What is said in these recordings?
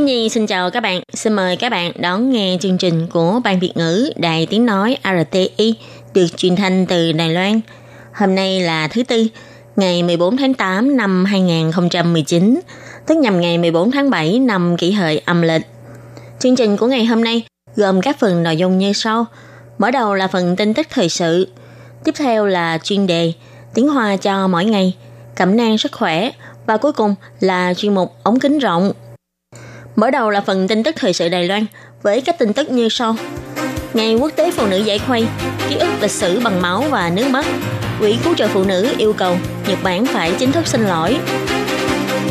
Kim Nhi xin chào các bạn. Xin mời các bạn đón nghe chương trình của Ban Việt ngữ Đài Tiếng Nói RTI được truyền thanh từ Đài Loan. Hôm nay là thứ Tư, ngày 14 tháng 8 năm 2019, tức nhằm ngày 14 tháng 7 năm kỷ hợi âm lịch. Chương trình của ngày hôm nay gồm các phần nội dung như sau. Mở đầu là phần tin tức thời sự, tiếp theo là chuyên đề tiếng Hoa cho mỗi ngày, cẩm nang sức khỏe và cuối cùng là chuyên mục ống kính rộng. Mở đầu là phần tin tức thời sự Đài Loan với các tin tức như sau. Ngày Quốc tế Phụ nữ giải khuây, ký ức lịch sử bằng máu và nước mắt. Quỹ cứu trợ phụ nữ yêu cầu Nhật Bản phải chính thức xin lỗi.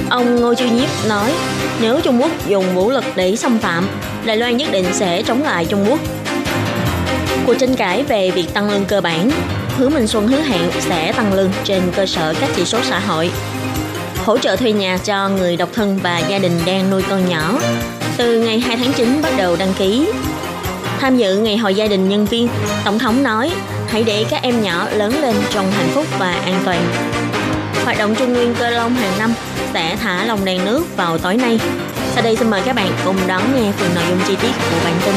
Ông Ngô Chiêu Nhiếp nói, nếu Trung Quốc dùng vũ lực để xâm phạm, Đài Loan nhất định sẽ chống lại Trung Quốc. Cuộc tranh cãi về việc tăng lương cơ bản, Hứa Minh Xuân hứa hẹn sẽ tăng lương trên cơ sở các chỉ số xã hội. Hỗ trợ thuê nhà cho người độc thân và gia đình đang nuôi con nhỏ. Từ ngày 2 tháng 9 bắt đầu đăng ký. Tham dự ngày hội gia đình nhân viên, Tổng thống nói hãy để các em nhỏ lớn lên trong hạnh phúc và an toàn. Hoạt động Trung Nguyên Cơ Long hàng năm sẽ thả lồng đèn nước vào tối nay. Sau đây xin mời các bạn cùng đón nghe phần nội dung chi tiết của bản tin.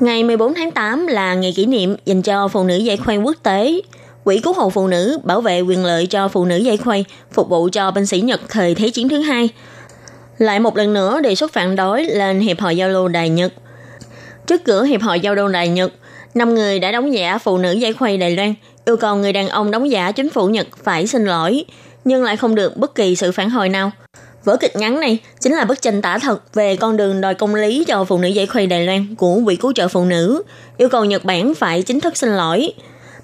Ngày 14 tháng 8 là ngày kỷ niệm dành cho phụ nữ dạy khoan quốc tế. Quỹ cứu hộ phụ nữ bảo vệ quyền lợi cho phụ nữ dây khuây, phục vụ cho binh sĩ Nhật thời Thế chiến thứ hai. Lại một lần nữa đề xuất phản đối lên Hiệp hội Giao lưu Đài Nhật. Trước cửa Hiệp hội Giao lưu Đài Nhật, năm người đã đóng giả phụ nữ dây khuây Đài Loan yêu cầu người đàn ông đóng giả chính phủ Nhật phải xin lỗi, nhưng lại không được bất kỳ sự phản hồi nào. Vở kịch ngắn này chính là bức tranh tả thật về con đường đòi công lý cho phụ nữ dây khuây Đài Loan của Quỹ cứu trợ phụ nữ, yêu cầu Nhật Bản phải chính thức xin lỗi.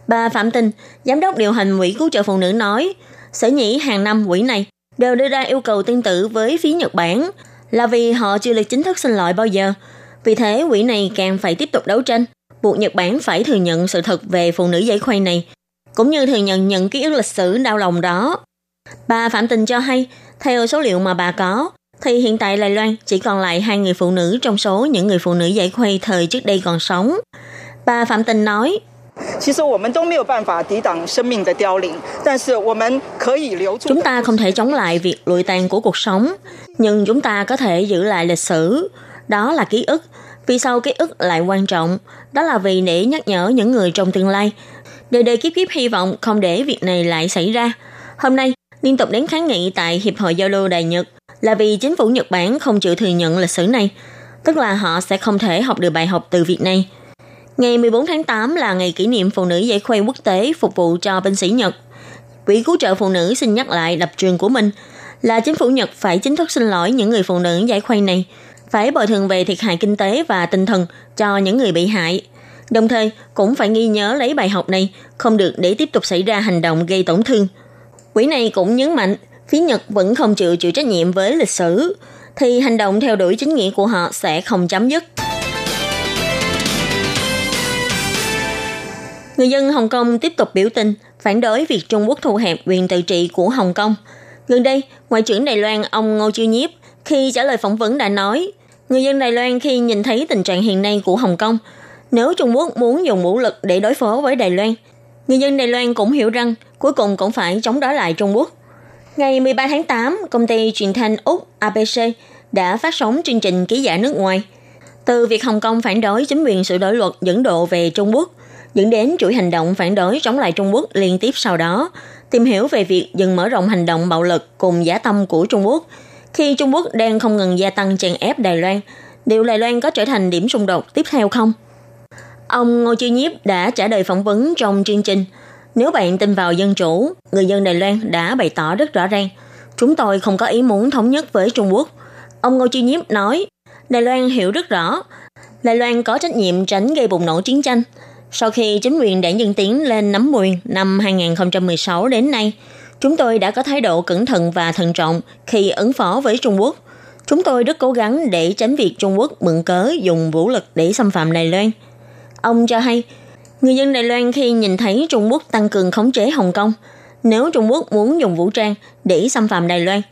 Bà Phạm tình giám đốc điều hành Quỹ cứu trợ phụ nữ nói, sở nhĩ hàng năm quỹ này đều đưa ra yêu cầu tương tự với phía Nhật Bản là vì họ chưa được chính thức xin lỗi bao giờ. Vì thế, quỹ này càng phải tiếp tục đấu tranh, buộc Nhật Bản phải thừa nhận sự thật về phụ nữ giải khuây này, cũng như thừa nhận những ký ức lịch sử đau lòng đó. Bà Phạm Tình cho hay, theo số liệu mà bà có, thì hiện tại Đài Loan chỉ còn lại hai người phụ nữ trong số những người phụ nữ giải khuây thời trước đây còn sống. Bà Phạm Tình nói, 其实我们都没有办法抵挡生命的凋零，但是我们可以留住。 Chúng ta không thể chống lại việc lụi tàn của cuộc sống, nhưng chúng ta có thể giữ lại lịch sử. Đó là ký ức. Vì sao ký ức lại quan trọng? Đó là vì để nhắc nhở những người trong tương lai. Đời đời kiếp kiếp hy vọng không để việc này lại xảy ra. Hôm nay, liên tục đến kháng nghị tại Hiệp hội Giao lưu Đài Nhật là vì chính phủ Nhật Bản không chịu thừa nhận lịch sử này. Tức là họ sẽ không thể học được bài học từ việc này. Ngày 14 tháng 8 là ngày kỷ niệm phụ nữ giải khuây quốc tế phục vụ cho binh sĩ Nhật. Quỹ cứu trợ phụ nữ xin nhắc lại lập trường của mình là chính phủ Nhật phải chính thức xin lỗi những người phụ nữ giải khuây này, phải bồi thường về thiệt hại kinh tế và tinh thần cho những người bị hại. Đồng thời cũng phải ghi nhớ lấy bài học này, không được để tiếp tục xảy ra hành động gây tổn thương. Quỹ này cũng nhấn mạnh, phía Nhật vẫn không chịu chịu trách nhiệm với lịch sử, thì hành động theo đuổi chính nghĩa của họ sẽ không chấm dứt. Người dân Hồng Kông tiếp tục biểu tình phản đối việc Trung Quốc thu hẹp quyền tự trị của Hồng Kông. Gần đây, Ngoại trưởng Đài Loan ông Ngô Chiêu Nhiếp khi trả lời phỏng vấn đã nói, người dân Đài Loan khi nhìn thấy tình trạng hiện nay của Hồng Kông, nếu Trung Quốc muốn dùng vũ lực để đối phó với Đài Loan, người dân Đài Loan cũng hiểu rằng cuối cùng cũng phải chống đối lại Trung Quốc. Ngày 13 tháng 8, công ty truyền thanh Úc ABC đã phát sóng chương trình ký giả nước ngoài. Từ việc Hồng Kông phản đối chính quyền sửa đổi luật dẫn độ về Trung Quốc, dẫn đến chuỗi hành động phản đối chống lại Trung Quốc liên tiếp sau đó, tìm hiểu về việc dừng mở rộng hành động bạo lực cùng giả tâm của Trung Quốc. Khi Trung Quốc đang không ngừng gia tăng chèn ép Đài Loan, liệu Đài Loan có trở thành điểm xung đột tiếp theo không? Ông Ngô Chiêu Nhiếp đã trả lời phỏng vấn trong chương trình. Nếu bạn tin vào dân chủ, người dân Đài Loan đã bày tỏ rất rõ ràng, chúng tôi không có ý muốn thống nhất với Trung Quốc. Ông Ngô Chiêu Nhiếp nói, Đài Loan hiểu rất rõ, Đài Loan có trách nhiệm tránh gây bùng nổ chiến tranh. Sau khi chính quyền đảng Dân Tiến lên nắm quyền năm 2016 đến nay, Chúng tôi đã có thái độ cẩn thận và thận trọng khi ứng phó với Trung Quốc. Chúng tôi rất cố gắng để tránh việc Trung Quốc mượn cớ dùng vũ lực để xâm phạm Đài Loan. Ông cho hay, người dân Đài Loan khi nhìn thấy Trung Quốc tăng cường khống chế Hồng Kông, nếu Trung Quốc muốn dùng vũ trang để xâm phạm Đài Loan,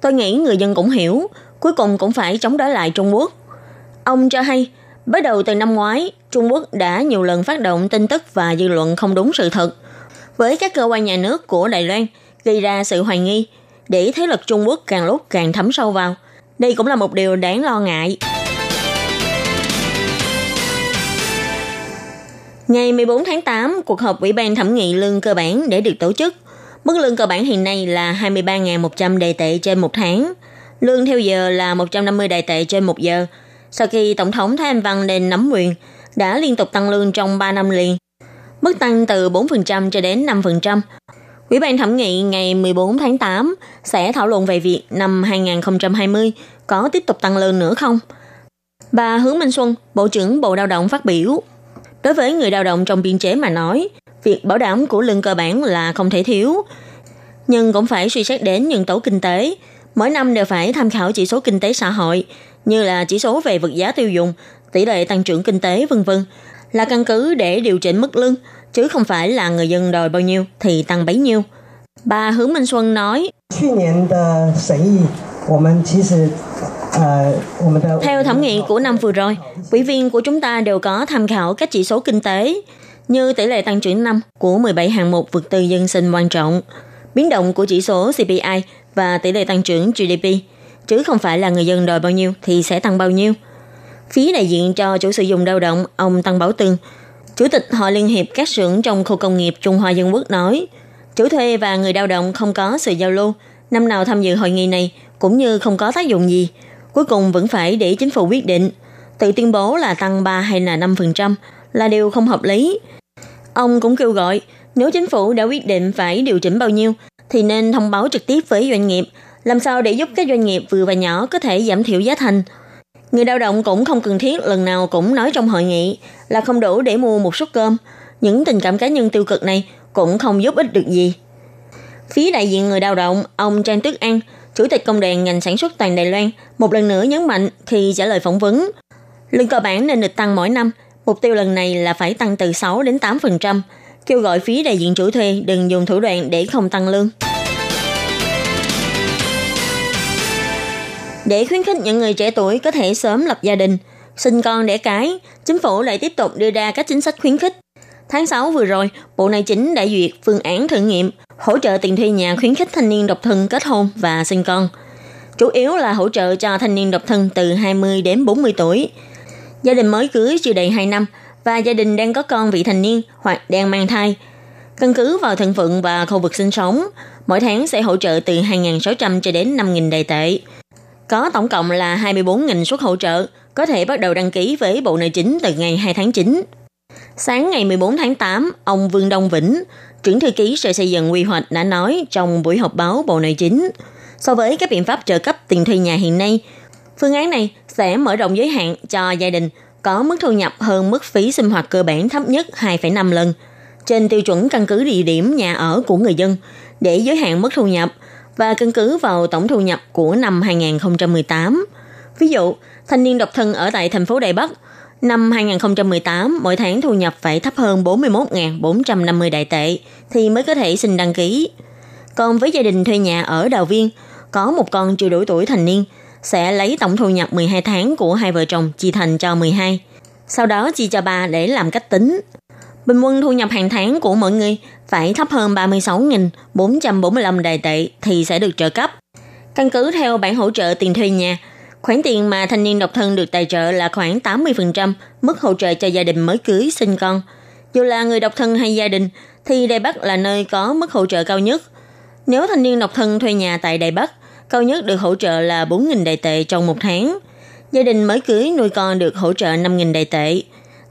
tôi nghĩ người dân cũng hiểu, cuối cùng cũng phải chống đối lại Trung Quốc. Ông cho hay, bắt đầu từ năm ngoái, Trung Quốc đã nhiều lần phát động tin tức và dư luận không đúng sự thật với các cơ quan nhà nước của Đài Loan gây ra sự hoài nghi để thế lực Trung Quốc càng lúc càng thấm sâu vào. Đây cũng là một điều đáng lo ngại. Ngày 14 tháng 8, cuộc họp Ủy ban thẩm nghị lương cơ bản để được tổ chức. Mức lương cơ bản hiện nay là 23.100 đài tệ trên một tháng. Lương theo giờ là 150 đài tệ trên một giờ. Sau khi Tổng thống Thái Anh Văn lên nắm quyền, đã liên tục tăng lương trong 3 năm liền. Mức tăng từ 4% cho đến 5%. Ủy ban thẩm nghị ngày 14 tháng 8 sẽ thảo luận về việc năm 2020 có tiếp tục tăng lương nữa không. Bà Hướng Minh Xuân, Bộ trưởng Bộ Lao động phát biểu. Đối với người lao động trong biên chế mà nói, việc bảo đảm của lương cơ bản là không thể thiếu. Nhưng cũng phải suy xét đến những tố kinh tế. Mỗi năm đều phải tham khảo chỉ số kinh tế xã hội, như là chỉ số về vật giá tiêu dùng, tỷ lệ tăng trưởng kinh tế vân vân là căn cứ để điều chỉnh mức lương, chứ không phải là người dân đòi bao nhiêu thì tăng bấy nhiêu. Bà Hướng Minh Xuân nói, theo thẩm nghị của năm vừa rồi, ủy viên của chúng ta đều có tham khảo các chỉ số kinh tế như tỷ lệ tăng trưởng năm của 17 hạng mục vượt tư dân sinh quan trọng, biến động của chỉ số CPI và tỷ lệ tăng trưởng GDP, chứ không phải là người dân đòi bao nhiêu thì sẽ tăng bao nhiêu. Phía đại diện cho chủ sử dụng lao động, ông Tăng Bảo tường, Chủ tịch Hội Liên hiệp các xưởng trong khu công nghiệp Trung Hoa Dân Quốc nói, chủ thuê và người lao động không có sự giao lưu, năm nào tham dự hội nghị này cũng như không có tác dụng gì. Cuối cùng vẫn phải để chính phủ quyết định. Tự tuyên bố là tăng 3 hay là 5% là điều không hợp lý. Ông cũng kêu gọi, nếu chính phủ đã quyết định phải điều chỉnh bao nhiêu, thì nên thông báo trực tiếp với doanh nghiệp, làm sao để giúp các doanh nghiệp vừa và nhỏ có thể giảm thiểu giá thành. Người lao động cũng không cần thiết lần nào cũng nói trong hội nghị là không đủ để mua một suất cơm. Những tình cảm cá nhân tiêu cực này cũng không giúp ích được gì. Phía đại diện người lao động, ông Trang Tức An, Chủ tịch Công đoàn ngành sản xuất toàn Đài Loan, một lần nữa nhấn mạnh khi trả lời phỏng vấn. Lương cơ bản nên được tăng mỗi năm, mục tiêu lần này là phải tăng từ 6 đến 8%, kêu gọi phía đại diện chủ thuê đừng dùng thủ đoạn để không tăng lương. Để khuyến khích những người trẻ tuổi có thể sớm lập gia đình, sinh con đẻ cái, chính phủ lại tiếp tục đưa ra các chính sách khuyến khích. Tháng 6 vừa rồi, Bộ Nội chính đã duyệt phương án thử nghiệm hỗ trợ tiền thuê nhà khuyến khích thanh niên độc thân kết hôn và sinh con. Chủ yếu là hỗ trợ cho thanh niên độc thân từ 20 đến 40 tuổi. Gia đình mới cưới chưa đầy 2 năm và gia đình đang có con vị thành niên hoặc đang mang thai. Căn cứ vào thân phận và khu vực sinh sống, mỗi tháng sẽ hỗ trợ từ 2.600 cho đến 5.000 đầy tệ. Có tổng cộng là 24.000 suất hỗ trợ, có thể bắt đầu đăng ký với Bộ Nội chính từ ngày 2 tháng 9. Sáng ngày 14 tháng 8, ông Vương Đông Vĩnh, trưởng thư ký Sở Xây dựng Quy hoạch đã nói trong buổi họp báo Bộ Nội chính, so với các biện pháp trợ cấp tiền thuê nhà hiện nay, phương án này sẽ mở rộng giới hạn cho gia đình có mức thu nhập hơn mức phí sinh hoạt cơ bản thấp nhất 2,5 lần trên tiêu chuẩn căn cứ địa điểm nhà ở của người dân để giới hạn mức thu nhập – và căn cứ vào tổng thu nhập của năm 2018. Ví dụ, thanh niên độc thân ở tại thành phố Đài Bắc, năm 2018 mỗi tháng thu nhập phải thấp hơn 41.450 đại tệ thì mới có thể xin đăng ký. Còn với gia đình thuê nhà ở Đào Viên, có một con chưa đủ tuổi thành niên, sẽ lấy tổng thu nhập 12 tháng của hai vợ chồng chia thành cho 12. Sau đó chia cho ba để làm cách tính. Bình quân thu nhập hàng tháng của mọi người phải thấp hơn 36.445 đài tệ thì sẽ được trợ cấp. Căn cứ theo bản hỗ trợ tiền thuê nhà, khoản tiền mà thanh niên độc thân được tài trợ là khoảng 80% mức hỗ trợ cho gia đình mới cưới sinh con. Dù là người độc thân hay gia đình, thì Đài Bắc là nơi có mức hỗ trợ cao nhất. Nếu thanh niên độc thân thuê nhà tại Đài Bắc, cao nhất được hỗ trợ là 4.000 đài tệ trong một tháng. Gia đình mới cưới nuôi con được hỗ trợ 5.000 đài tệ.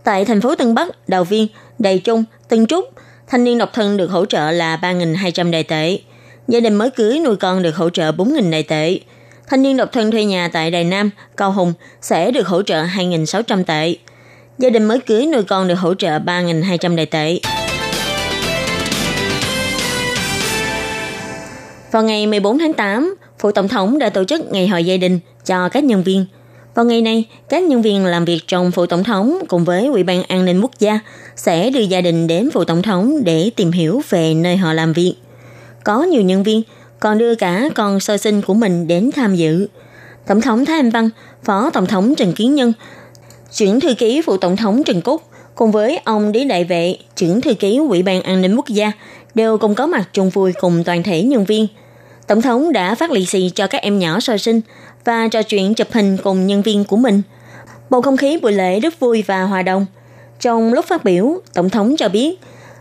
Tại thành phố Tân Bắc, Đào Viên, Đầy Trung, từng Trúc, thanh niên độc thân được hỗ trợ là 3.200 đại tệ. Gia đình mới cưới nuôi con được hỗ trợ 4.000 đại tệ. Thanh niên độc thân thuê nhà tại Đài Nam, Cao Hùng sẽ được hỗ trợ 2.600 tệ. Gia đình mới cưới nuôi con được hỗ trợ 3.200 đại tệ. Vào ngày 14 tháng 8, Phủ Tổng thống đã tổ chức ngày hội gia đình cho các nhân viên. Vào ngày này, các nhân viên làm việc trong Phủ Tổng thống cùng với Ủy ban An ninh Quốc gia sẽ đưa gia đình đến Phủ Tổng thống để tìm hiểu về nơi họ làm việc. Có nhiều nhân viên còn đưa cả con sơ sinh của mình đến tham dự. Tổng thống Thái Anh Văn, Phó Tổng thống Trần Kiến Nhân, trưởng thư ký Phụ Tổng thống Trần Cúc cùng với ông Lý Đại Vệ, trưởng thư ký Ủy ban An ninh Quốc gia đều cùng có mặt chung vui cùng toàn thể nhân viên. Tổng thống đã phát lì xì cho các em nhỏ sơ sinh và trò chuyện chụp hình cùng nhân viên của mình. Bầu không khí buổi lễ rất vui và hòa đồng. Trong lúc phát biểu, Tổng thống cho biết,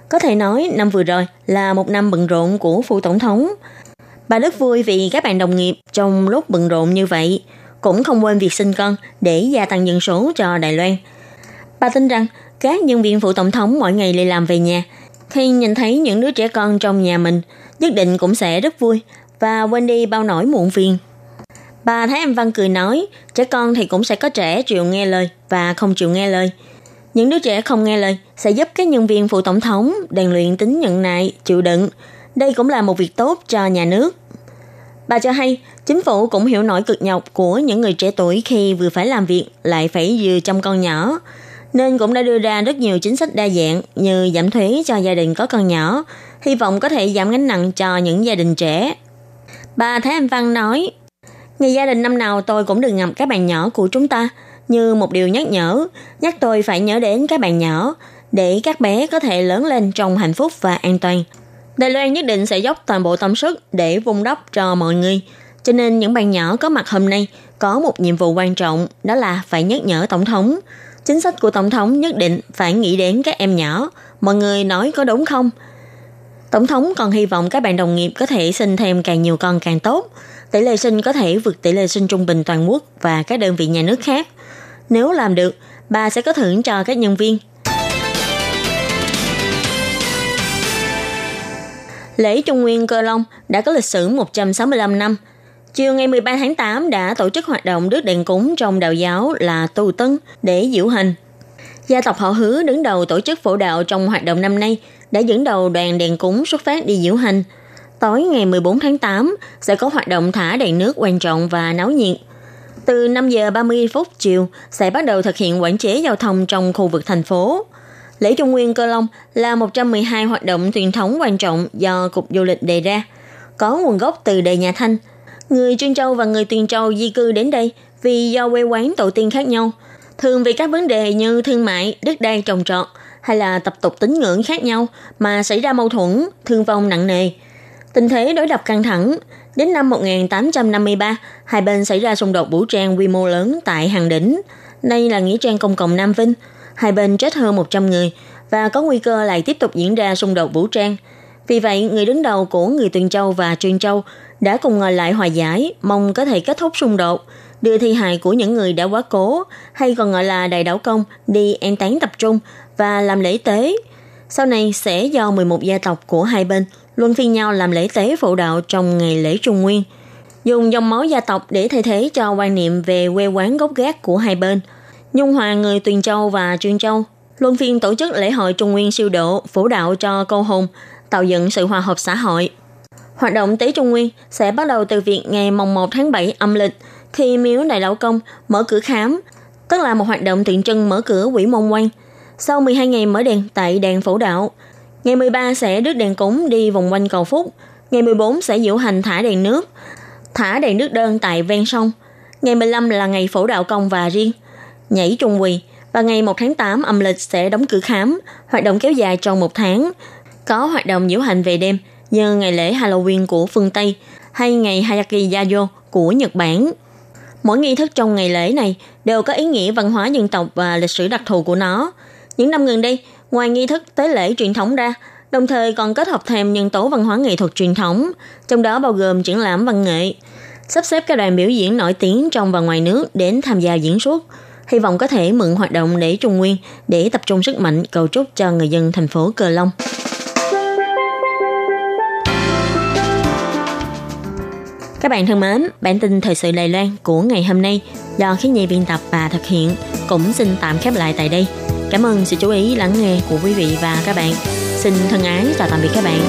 có thể nói năm vừa rồi là một năm bận rộn của phụ tổng thống. Bà rất vui vì các bạn đồng nghiệp trong lúc bận rộn như vậy cũng không quên việc sinh con để gia tăng dân số cho Đài Loan. Bà tin rằng các nhân viên phụ tổng thống mỗi ngày đi làm về nhà, khi nhìn thấy những đứa trẻ con trong nhà mình, nhất định cũng sẽ rất vui và quên đi bao nỗi muộn phiền. Bà Thái Anh Văn cười nói, trẻ con thì cũng sẽ có trẻ chịu nghe lời và không chịu nghe lời. Những đứa trẻ không nghe lời sẽ giúp các nhân viên phụ tổng thống rèn luyện tính nhận nại, chịu đựng. Đây cũng là một việc tốt cho nhà nước. Bà cho hay, chính phủ cũng hiểu nỗi cực nhọc của những người trẻ tuổi khi vừa phải làm việc lại phải vừa chăm con nhỏ. Nên cũng đã đưa ra rất nhiều chính sách đa dạng như giảm thuế cho gia đình có con nhỏ, hy vọng có thể giảm gánh nặng cho những gia đình trẻ. Bà Thái Anh Văn nói, Ngày gia đình năm nào tôi cũng đừng ngập các bạn nhỏ của chúng ta như một điều nhắc nhở, nhắc tôi phải nhớ đến các bạn nhỏ để các bé có thể lớn lên trong hạnh phúc và an toàn. Đài Loan nhất định sẽ dốc toàn bộ tâm sức để vun đắp cho mọi người. Cho nên những bạn nhỏ có mặt hôm nay có một nhiệm vụ quan trọng đó là phải nhắc nhở Tổng thống. Chính sách của Tổng thống nhất định phải nghĩ đến các em nhỏ. Mọi người nói có đúng không? Tổng thống còn hy vọng các bạn đồng nghiệp có thể sinh thêm càng nhiều con càng tốt. Tỷ lệ sinh có thể vượt tỷ lệ sinh trung bình toàn quốc và các đơn vị nhà nước khác. Nếu làm được, bà sẽ có thưởng cho các nhân viên. Lễ Trung Nguyên Cơ Long đã có lịch sử 165 năm. Chiều ngày 13 tháng 8 đã tổ chức hoạt động đứt đèn cúng trong đạo giáo là tu tân để diễu hành. Gia tộc họ hứa đứng đầu tổ chức phổ đạo trong hoạt động năm nay đã dẫn đầu đoàn đèn cúng xuất phát đi diễu hành. Tối ngày 14 tháng 8 sẽ có hoạt động thả đèn nước quan trọng và náo nhiệt. Từ 5 giờ 30 phút chiều sẽ bắt đầu thực hiện quản chế giao thông trong khu vực thành phố. Lễ Trung Nguyên Cơ Long là 112 hoạt động truyền thống quan trọng do Cục Du lịch đề ra, có nguồn gốc từ đời nhà Thanh. Người Chuyên Châu và người Tuyền Châu di cư đến đây vì do quê quán tổ tiên khác nhau, thường vì các vấn đề như thương mại, đất đai trồng trọt hay là tập tục tín ngưỡng khác nhau mà xảy ra mâu thuẫn, thương vong nặng nề. Tình thế đối lập căng thẳng, đến năm 1853, hai bên xảy ra xung đột vũ trang quy mô lớn tại Hàng Đỉnh. Đây là nghĩa trang công cộng Nam Vinh – hai bên chết hơn 100 người và có nguy cơ lại tiếp tục diễn ra xung đột vũ trang. Vì vậy, người đứng đầu của người Tuyền Châu và Truyền Châu đã cùng ngồi lại hòa giải, mong có thể kết thúc xung đột, đưa thi hài của những người đã quá cố, hay còn gọi là đại đảo công, đi an táng tập trung và làm lễ tế. Sau này sẽ do 11 gia tộc của hai bên luân phiên nhau làm lễ tế phụ đạo trong ngày lễ Trung Nguyên, dùng dòng máu gia tộc để thay thế cho quan niệm về quê quán gốc gác của hai bên – Nhung Hòa người Tuyền Châu và Trương Châu luân phiên tổ chức lễ hội Trung Nguyên siêu độ, phổ đạo cho câu hồn, tạo dựng sự hòa hợp xã hội. Hoạt động Tế Trung Nguyên sẽ bắt đầu từ việc ngày mồng 1 tháng 7 âm lịch khi miếu Đại Lão Công mở cửa khám, tức là một hoạt động tượng trưng mở cửa quỷ môn quan. Sau 12 ngày mở đèn tại đèn phổ đạo, ngày 13 sẽ đứt đèn cúng đi vòng quanh cầu Phúc, ngày 14 sẽ diễu hành thả đèn nước, thả đèn nước đơn tại ven sông. Ngày 15 là ngày phổ đạo công và riêng – nhảy trung quỳ và ngày 1 tháng 8 âm lịch sẽ đóng cửa khám, hoạt động kéo dài trong một tháng. Có hoạt động diễu hành về đêm như ngày lễ Halloween của phương Tây hay ngày Hayaki Yayo của Nhật Bản. Mỗi nghi thức trong ngày lễ này đều có ý nghĩa văn hóa dân tộc và lịch sử đặc thù của nó. Những năm gần đây, ngoài nghi thức tế lễ truyền thống ra, đồng thời còn kết hợp thêm nhân tố văn hóa nghệ thuật truyền thống, trong đó bao gồm triển lãm văn nghệ, sắp xếp các đoàn biểu diễn nổi tiếng trong và ngoài nước đến tham gia diễn xuất – hy vọng có thể mượn hoạt động để Trung Nguyên để tập trung sức mạnh cầu chúc cho người dân thành phố Cờ Long. Các bạn thân mến, bản tin thời sự Đài Loan của ngày hôm nay do khí nhi biên tập và thực hiện cũng xin tạm khép lại tại đây. Cảm ơn sự chú ý lắng nghe của quý vị và các bạn. Xin thân ái chào tạm biệt các bạn.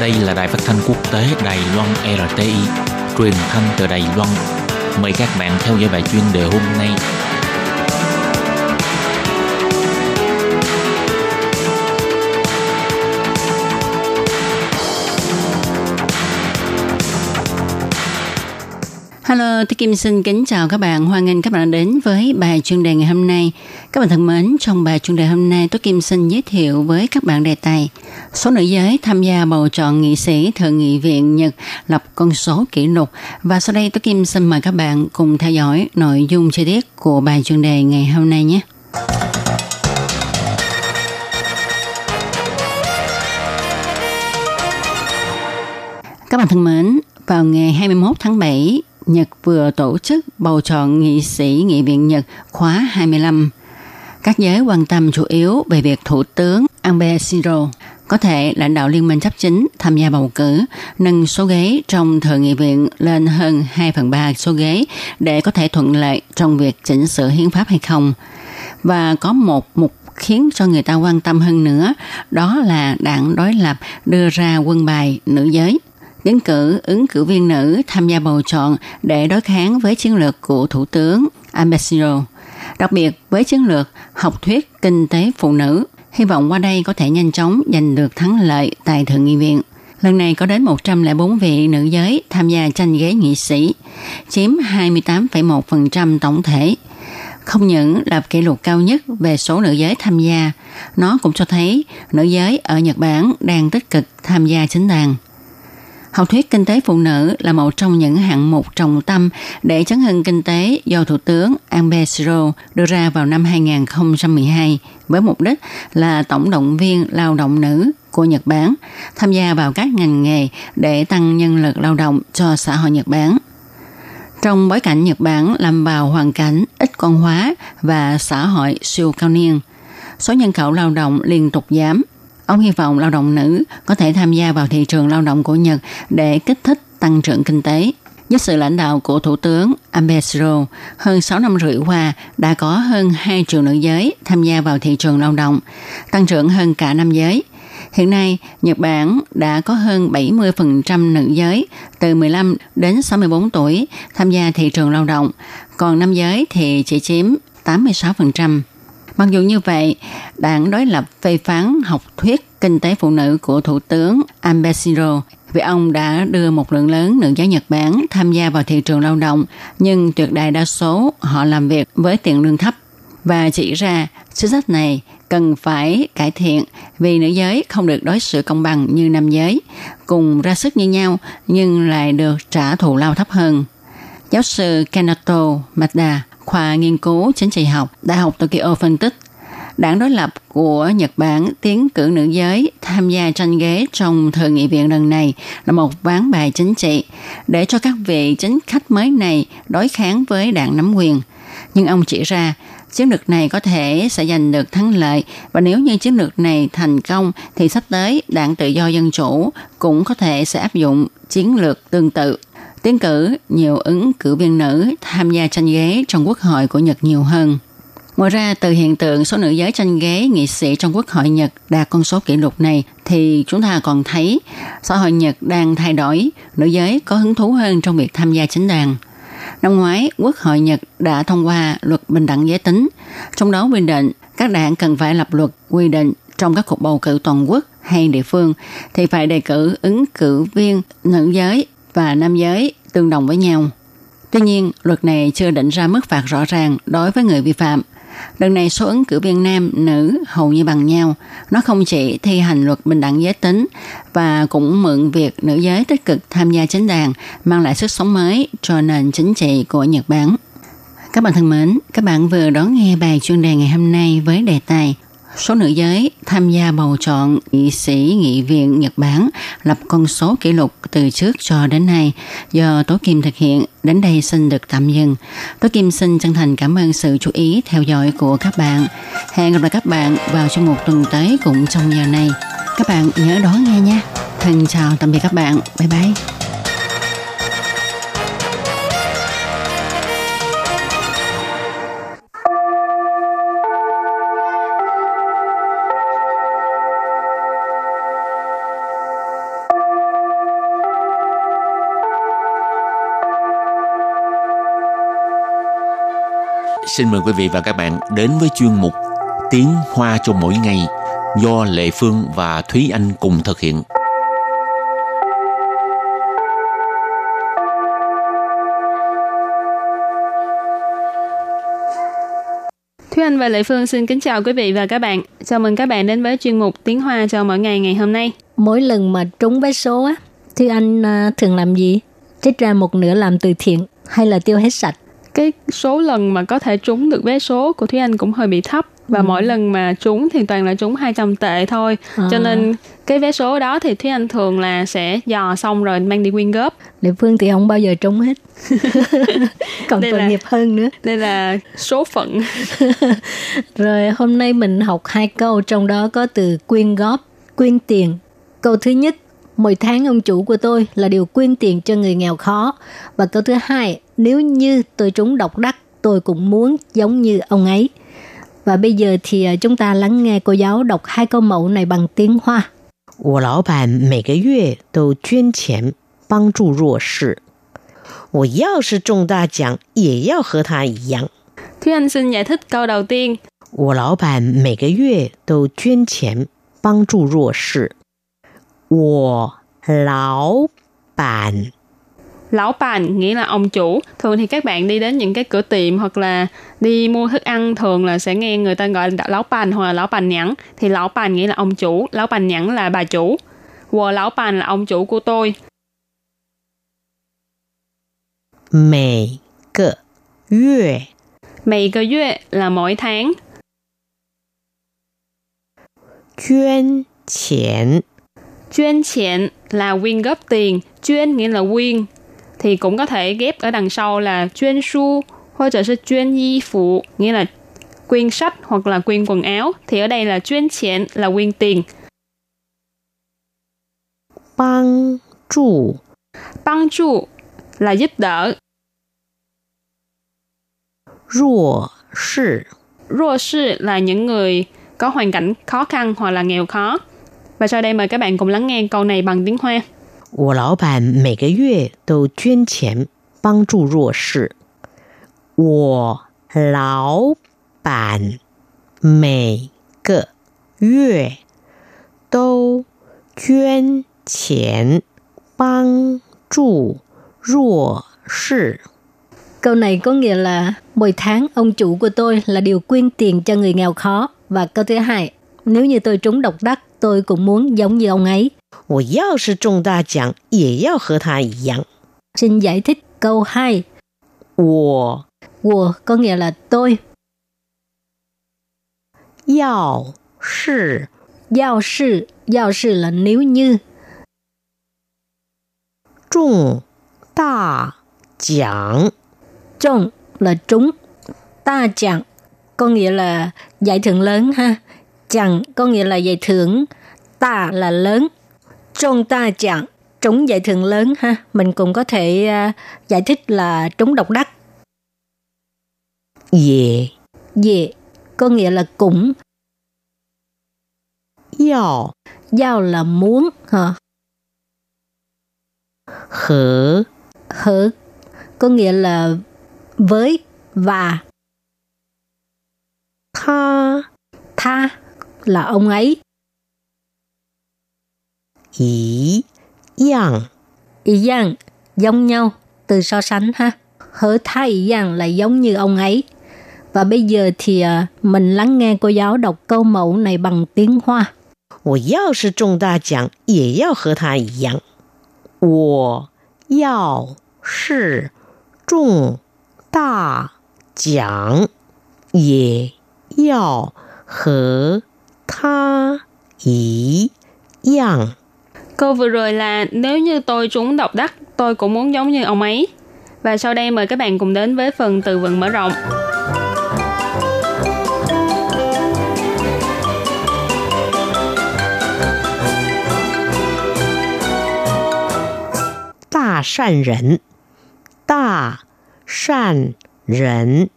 Đây là đài phát thanh quốc tế Đài Loan RTI, truyền thanh từ Đài Loan. Mời các bạn theo dõi bài chuyên đề hôm nay Hello, tôi Kim xin kính chào các bạn. Hoan nghênh các bạn đến với bài chuyên đề ngày hôm nay. Các bạn thân mến, trong bài chuyên đề hôm nay, tôi Kim xin giới thiệu với các bạn đề tài số nữ giới tham gia bầu chọn nghị sĩ Thượng nghị viện Nhật lập con số kỷ lục. Và sau đây tôi Kim xin mời các bạn cùng theo dõi nội dung chi tiết của bài chuyên đề ngày hôm nay nhé. Các bạn thân mến, vào ngày 21 tháng 7, Nhật vừa tổ chức bầu chọn nghị sĩ Nghị viện Nhật khóa 25. Các giới quan tâm chủ yếu về việc Thủ tướng Abe Shinzo có thể lãnh đạo liên minh chấp chính tham gia bầu cử, nâng số ghế trong Thượng nghị viện lên hơn 2 phần 3 số ghế để có thể thuận lợi trong việc chỉnh sửa hiến pháp hay không. Và có một mục khiến cho người ta quan tâm hơn nữa, đó là đảng đối lập đưa ra quân bài nữ giới tiến cử ứng cử viên nữ tham gia bầu chọn để đối kháng với chiến lược của Thủ tướng Ambassador. Đặc biệt với chiến lược học thuyết kinh tế phụ nữ, hy vọng qua đây có thể nhanh chóng giành được thắng lợi tại Thượng nghị viện. Lần này có đến 104 vị nữ giới tham gia tranh ghế nghị sĩ, chiếm 28,1% tổng thể. Không những lập kỷ lục cao nhất về số nữ giới tham gia, nó cũng cho thấy nữ giới ở Nhật Bản đang tích cực tham gia chính đàn. Học thuyết kinh tế phụ nữ là một trong những hạng mục trọng tâm để chấn hưng kinh tế do Thủ tướng Abe đưa ra vào năm 2012 với mục đích là tổng động viên lao động nữ của Nhật Bản tham gia vào các ngành nghề để tăng nhân lực lao động cho xã hội Nhật Bản. Trong bối cảnh Nhật Bản làm vào hoàn cảnh ít con hóa và xã hội siêu cao niên, số nhân khẩu lao động liên tục giảm Ông hy vọng lao động nữ có thể tham gia vào thị trường lao động của Nhật để kích thích tăng trưởng kinh tế. Với sự lãnh đạo của Thủ tướng Abe Shinzo, hơn 6 năm rưỡi qua đã có hơn 2 triệu nữ giới tham gia vào thị trường lao động, tăng trưởng hơn cả nam giới. Hiện nay, Nhật Bản đã có hơn 70% nữ giới từ 15 đến 64 tuổi tham gia thị trường lao động, còn nam giới thì chỉ chiếm 86%. Mặc dù như vậy, đảng đối lập phê phán học thuyết kinh tế phụ nữ của Thủ tướng Abe Shinzo vì ông đã đưa một lượng lớn nữ giới Nhật Bản tham gia vào thị trường lao động, nhưng tuyệt đại đa số họ làm việc với tiền lương thấp và chỉ ra chính sách này cần phải cải thiện vì nữ giới không được đối xử công bằng như nam giới, cùng ra sức như nhau nhưng lại được trả thù lao thấp hơn. Giáo sư Kenato Mada khoa nghiên cứu chính trị học, Đại học Tokyo phân tích, đảng đối lập của Nhật Bản tiến cử nữ giới tham gia tranh ghế trong thượng nghị viện lần này là một ván bài chính trị để cho các vị chính khách mới này đối kháng với đảng nắm quyền. Nhưng ông chỉ ra chiến lược này có thể sẽ giành được thắng lợi và nếu như chiến lược này thành công thì sắp tới đảng tự do dân chủ cũng có thể sẽ áp dụng chiến lược tương tự tiến cử nhiều ứng cử viên nữ tham gia tranh ghế trong quốc hội của Nhật nhiều hơn. Ngoài ra, từ hiện tượng số nữ giới tranh ghế nghị sĩ trong quốc hội Nhật đạt con số kỷ lục này, thì chúng ta còn thấy xã hội Nhật đang thay đổi, nữ giới có hứng thú hơn trong việc tham gia chính đàn. Năm ngoái, Quốc hội Nhật đã thông qua luật bình đẳng giới tính, trong đó quy định các đảng cần phải lập luật quy định trong các cuộc bầu cử toàn quốc hay địa phương thì phải đề cử ứng cử viên nữ giới và nam giới tương đồng với nhau. Tuy nhiên, luật này chưa định ra mức phạt rõ ràng đối với người vi phạm. Lần này số ứng cử viên nam, nữ hầu như bằng nhau. Nó không chỉ thi hành luật bình đẳng giới tính và cũng mượn việc nữ giới tích cực tham gia chính đàn mang lại sức sống mới cho nền chính trị của Nhật Bản. Các bạn thân mến, các bạn vừa đón nghe bài chuyên đề ngày hôm nay với đề tài số nữ giới tham gia bầu chọn nghị sĩ nghị viện Nhật Bản lập con số kỷ lục từ trước cho đến nay do Tố Kim thực hiện. Đến đây xin được tạm dừng. Tố Kim xin chân thành cảm ơn sự chú ý, theo dõi của các bạn. Hẹn gặp lại các bạn vào trong một tuần tới cũng trong giờ này. Các bạn nhớ đón nghe nha. Thân chào tạm biệt các bạn. Bye bye. Xin mời quý vị và các bạn đến với chuyên mục Tiếng Hoa cho mỗi ngày do Lệ Phương và Thúy Anh cùng thực hiện. Thúy Anh và Lệ Phương xin kính chào quý vị và các bạn. Chào mừng các bạn đến với chuyên mục Tiếng Hoa cho mỗi ngày ngày hôm nay. Mỗi lần mà trúng vé số á, Thúy Anh à, thường làm gì? Trích ra một nửa làm từ thiện hay là tiêu hết sạch? Cái số lần mà có thể trúng được vé số của Thúy Anh cũng hơi bị thấp và ừ. mỗi lần mà trúng thì toàn là trúng 200 tệ thôi. À. Cho nên cái vé số đó thì Thúy Anh thường là sẽ dò xong rồi mang đi quyên góp. Địa phương thì không bao giờ trúng hết. Còn tội nghiệp hơn nữa. Đây là số phận. rồi hôm nay mình học hai câu trong đó có từ quyên góp, quyên tiền. Câu thứ nhất mỗi tháng ông chủ của tôi là điều quyên tiền cho người nghèo khó. Và câu thứ hai, nếu như tôi trúng độc đắc, tôi cũng muốn giống như ông ấy. Và bây giờ thì à, chúng ta lắng nghe cô giáo đọc hai câu mẫu này bằng tiếng Hoa. 我老板每个月都捐钱帮助弱势。我要是中大奖，也要和他一样。Thúy Anh xin giải thích câu đầu tiên. 我老板每个月都捐钱帮助弱势。我老板 lão bàn nghĩa là ông chủ. Thường thì các bạn đi đến những cái cửa tiệm hoặc là đi mua thức ăn thường là sẽ nghe người ta gọi là lão bàn hoặc là lão bàn nhẵn. Thì lão bàn nghĩa là ông chủ lão bàn nhẵn là bà chủ. Wo lão bàn là ông chủ của tôi. 月 Mỗi cái 月 là mỗi tháng. Chuyên tiền Chuyên tiền là quyên góp tiền. Chuyên nghĩa là quyên thì cũng có thể ghép ở đằng sau là chuyên su hoặc 者是 chuyên y phụ nghĩa là quyên sách hoặc là quyên quần áo thì ở đây là chuyên tiền là quyên tiền. Bang trụ Bang trụ là giúp đỡ. Rùa sư Rùa sư là những người có hoàn cảnh khó khăn hoặc là nghèo khó. Và sau đây mời các bạn cùng lắng nghe câu này bằng tiếng Hoa. 我老板每个月都捐钱帮助弱势。我老板每个月都捐钱帮助弱势。Câu này có nghĩa là mỗi tháng ông chủ của tôi là điều quyên tiền cho người nghèo khó. Và câu thứ hai, nếu như tôi trúng độc đắc, tôi cũng muốn giống như ông ấy. 我要是中大奖，也要和他一样。 Xin giải thích câu 2. 我我 có nghĩa là tôi. 要是要是要是 là nếu như. 中大奖 Trông là trúng. Ta chẳng có nghĩa là giải thưởng lớn ha. Chẳng có nghĩa là giải thưởng. Ta là lớn. Trong ta chẳng trúng giải thưởng lớn ha. Mình cũng có thể uh, giải thích là trúng độc đắc. Ye Ye có nghĩa là cũng. Yao Giao là muốn hả? Hở Hở có nghĩa là với và Tha tha là ông ấy Ý Yang Ý yang, giống nhau, từ so sánh ha. Hở tha ý yang là giống như ông ấy. Và bây giờ thì à, mình lắng nghe cô giáo đọc câu mẫu này bằng tiếng Hoa. 我要是中大奖，也要和他一样。我要是中大奖，也要和他一样。 Câu vừa rồi là nếu như tôi trúng độc đắc, tôi cũng muốn giống như ông ấy. Và sau đây mời các bạn cùng đến với phần từ vựng mở rộng. 大善人，大善人，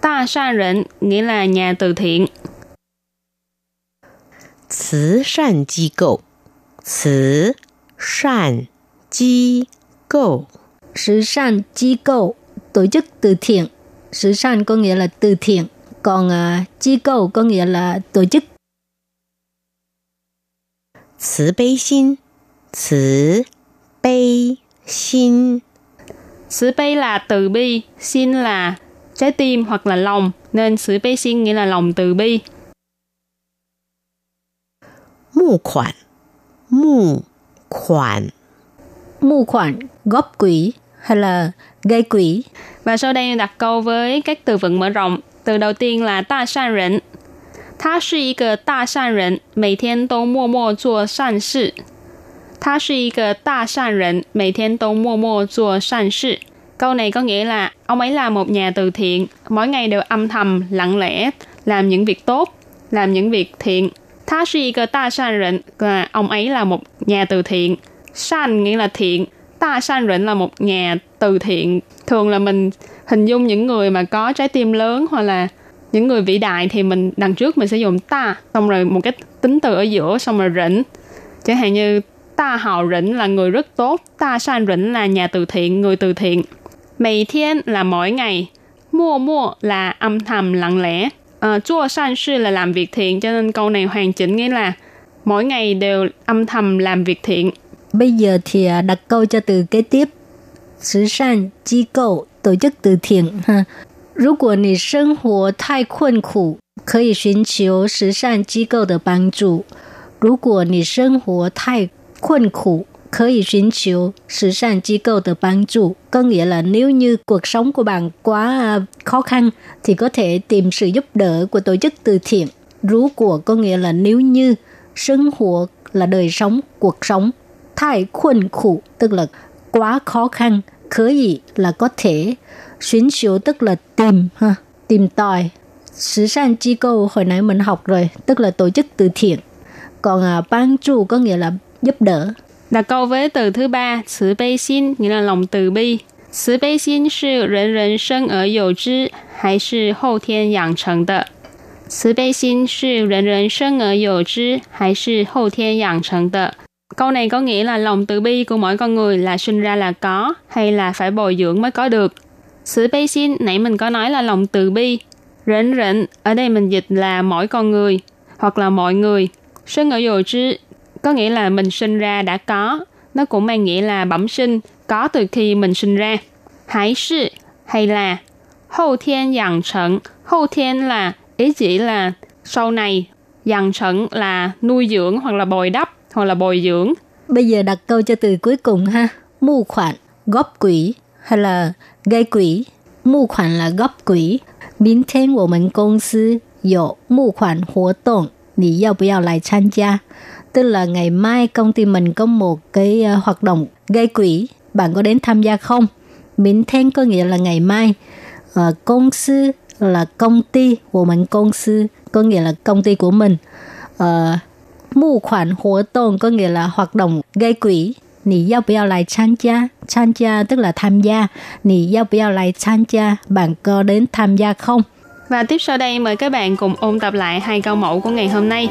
Ta sa rịnh nghĩa là nhà từ thiện. 慈善机构， 慈善机构， Sự san chi cầu, tổ chức từ thiện. Sự san có nghĩa là từ thiện, còn uh, chi cầu có nghĩa là tổ chức. 慈悲心，慈悲心， Sứ悲là từ bi, xin là trái tim hoặc là lòng, nên sứ悲 xin nghĩa là lòng từ bi. 募款， 募款， Mưu khoản, góp quỹ hay là gây quỹ. Và sau đây đặt câu với các từ vựng mở rộng. Từ đầu tiên là 大善人。他是一个大善人，每天都默默做善事。他是一个大善人，每天都默默做善事。Câu này có nghĩa là ông ấy là một nhà từ thiện, mỗi ngày đều âm thầm, lặng lẽ, làm những việc tốt, làm những việc thiện. Tha là một ông ấy là một nhà từ thiện. San nghĩa là thiện, ta san rịnh là một nhà từ thiện. Thường là mình hình dung những người mà có trái tim lớn hoặc là những người vĩ đại thì mình đằng trước mình sẽ dùng ta xong rồi một cái tính từ ở giữa xong rồi rỉnh chẳng hạn như ta hào rỉnh là người rất tốt ta san rỉnh là nhà từ thiện người từ thiện Mày thiên là mỗi ngày mua mua là âm thầm lặng lẽ à, chua san sư là làm việc thiện cho nên câu này hoàn chỉnh nghĩa là mỗi ngày đều âm thầm làm việc thiện Bây giờ thì à, đặt câu cho từ kế tiếp.慈善机构tổ chức từ thiện ha. 如果你生活太困苦，可以寻求慈善机构的帮助。如果你生活太困苦， 可以寻求慈善机构的帮助. Có nghĩa là nếu như cuộc sống của bạn quá à, khó khăn thì có thể tìm sự giúp đỡ của tổ chức từ thiện. Rú của có nghĩa là nếu như sinh hoạt là đời sống, cuộc sống. Thái khuân khủ tức là quá khó khăn. Khởi gì là có thể. Xuyến chiếu tức là tìm, ha, tìm tòi. Sử san chi câu hồi nãy mình học rồi, tức là tổ chức từ thiện. Còn à, ban trụ có nghĩa là giúp đỡ. Đặt câu với từ thứ ba, 慈悲心 nghĩa là lòng từ bi. 慈悲心是人人生而有之，还是后天养成的？慈悲心是人人生而有之，还是后天养成的？Câu này có nghĩa là lòng từ bi của mỗi con người là sinh ra là có hay là phải bồi dưỡng mới có được. Sự bi xin nãy mình có nói là lòng từ bi. Rỉnh rỉnh ở đây mình dịch là mỗi con người hoặc là mọi người. Sinh ở dồ chứ có nghĩa là mình sinh ra đã có. Nó cũng mang nghĩa là bẩm sinh, có từ khi mình sinh ra. Hải sư hay là hậu thiên dặn trận. Hậu thiên là ý chỉ là sau này. Dặn trận là nuôi dưỡng hoặc là bồi đắp hoặc là bồi dưỡng. Bây giờ đặt câu cho từ cuối cùng ha. Mưu khoản, góp quỹ hay là gây quỹ. Mưu khoản là góp quỹ. 明天我们公司有募款活动，你要不要来参加 ？tức là ngày mai công ty mình có một cái ờ, hoạt động gây quỹ, bạn có đến tham gia không? mình thiên có nghĩa là ngày mai. Uh, công sư là công ty, của mình công sư có nghĩa là công ty của mình. Uh, Mù khoản hoạt động có nghĩa là hoạt động gây quỹ. Nì giao bèo lại tham gia. Tham gia tức là tham gia. Nì giao bèo lại tham gia. Bạn có đến tham gia không? Và tiếp sau đây mời các bạn cùng ôn tập lại hai câu mẫu của ngày hôm nay.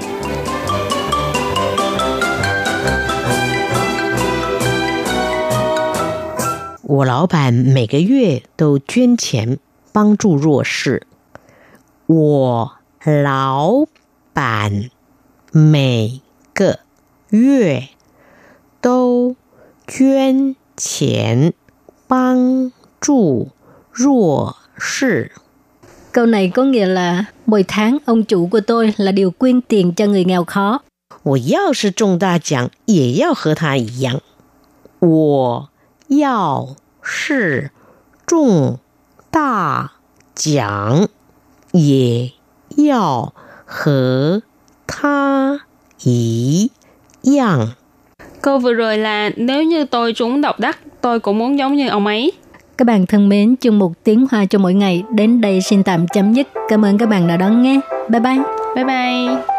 我老板每个月都捐钱帮助弱势。我老板每个月都捐钱帮助弱势。 Câu này có nghĩa là mỗi tháng ông chủ của tôi là điều quyên tiền cho người nghèo khó. 我要是中大奖，也要和他一样。我 要是中大奖，也要和他一样。 Câu vừa rồi là nếu như tôi trúng độc đắc, tôi cũng muốn giống như ông ấy. Các bạn thân mến, chương mục tiếng Hoa cho mỗi ngày đến đây xin tạm chấm dứt. Cảm ơn các bạn đã đón nghe. Bye bye. Bye bye.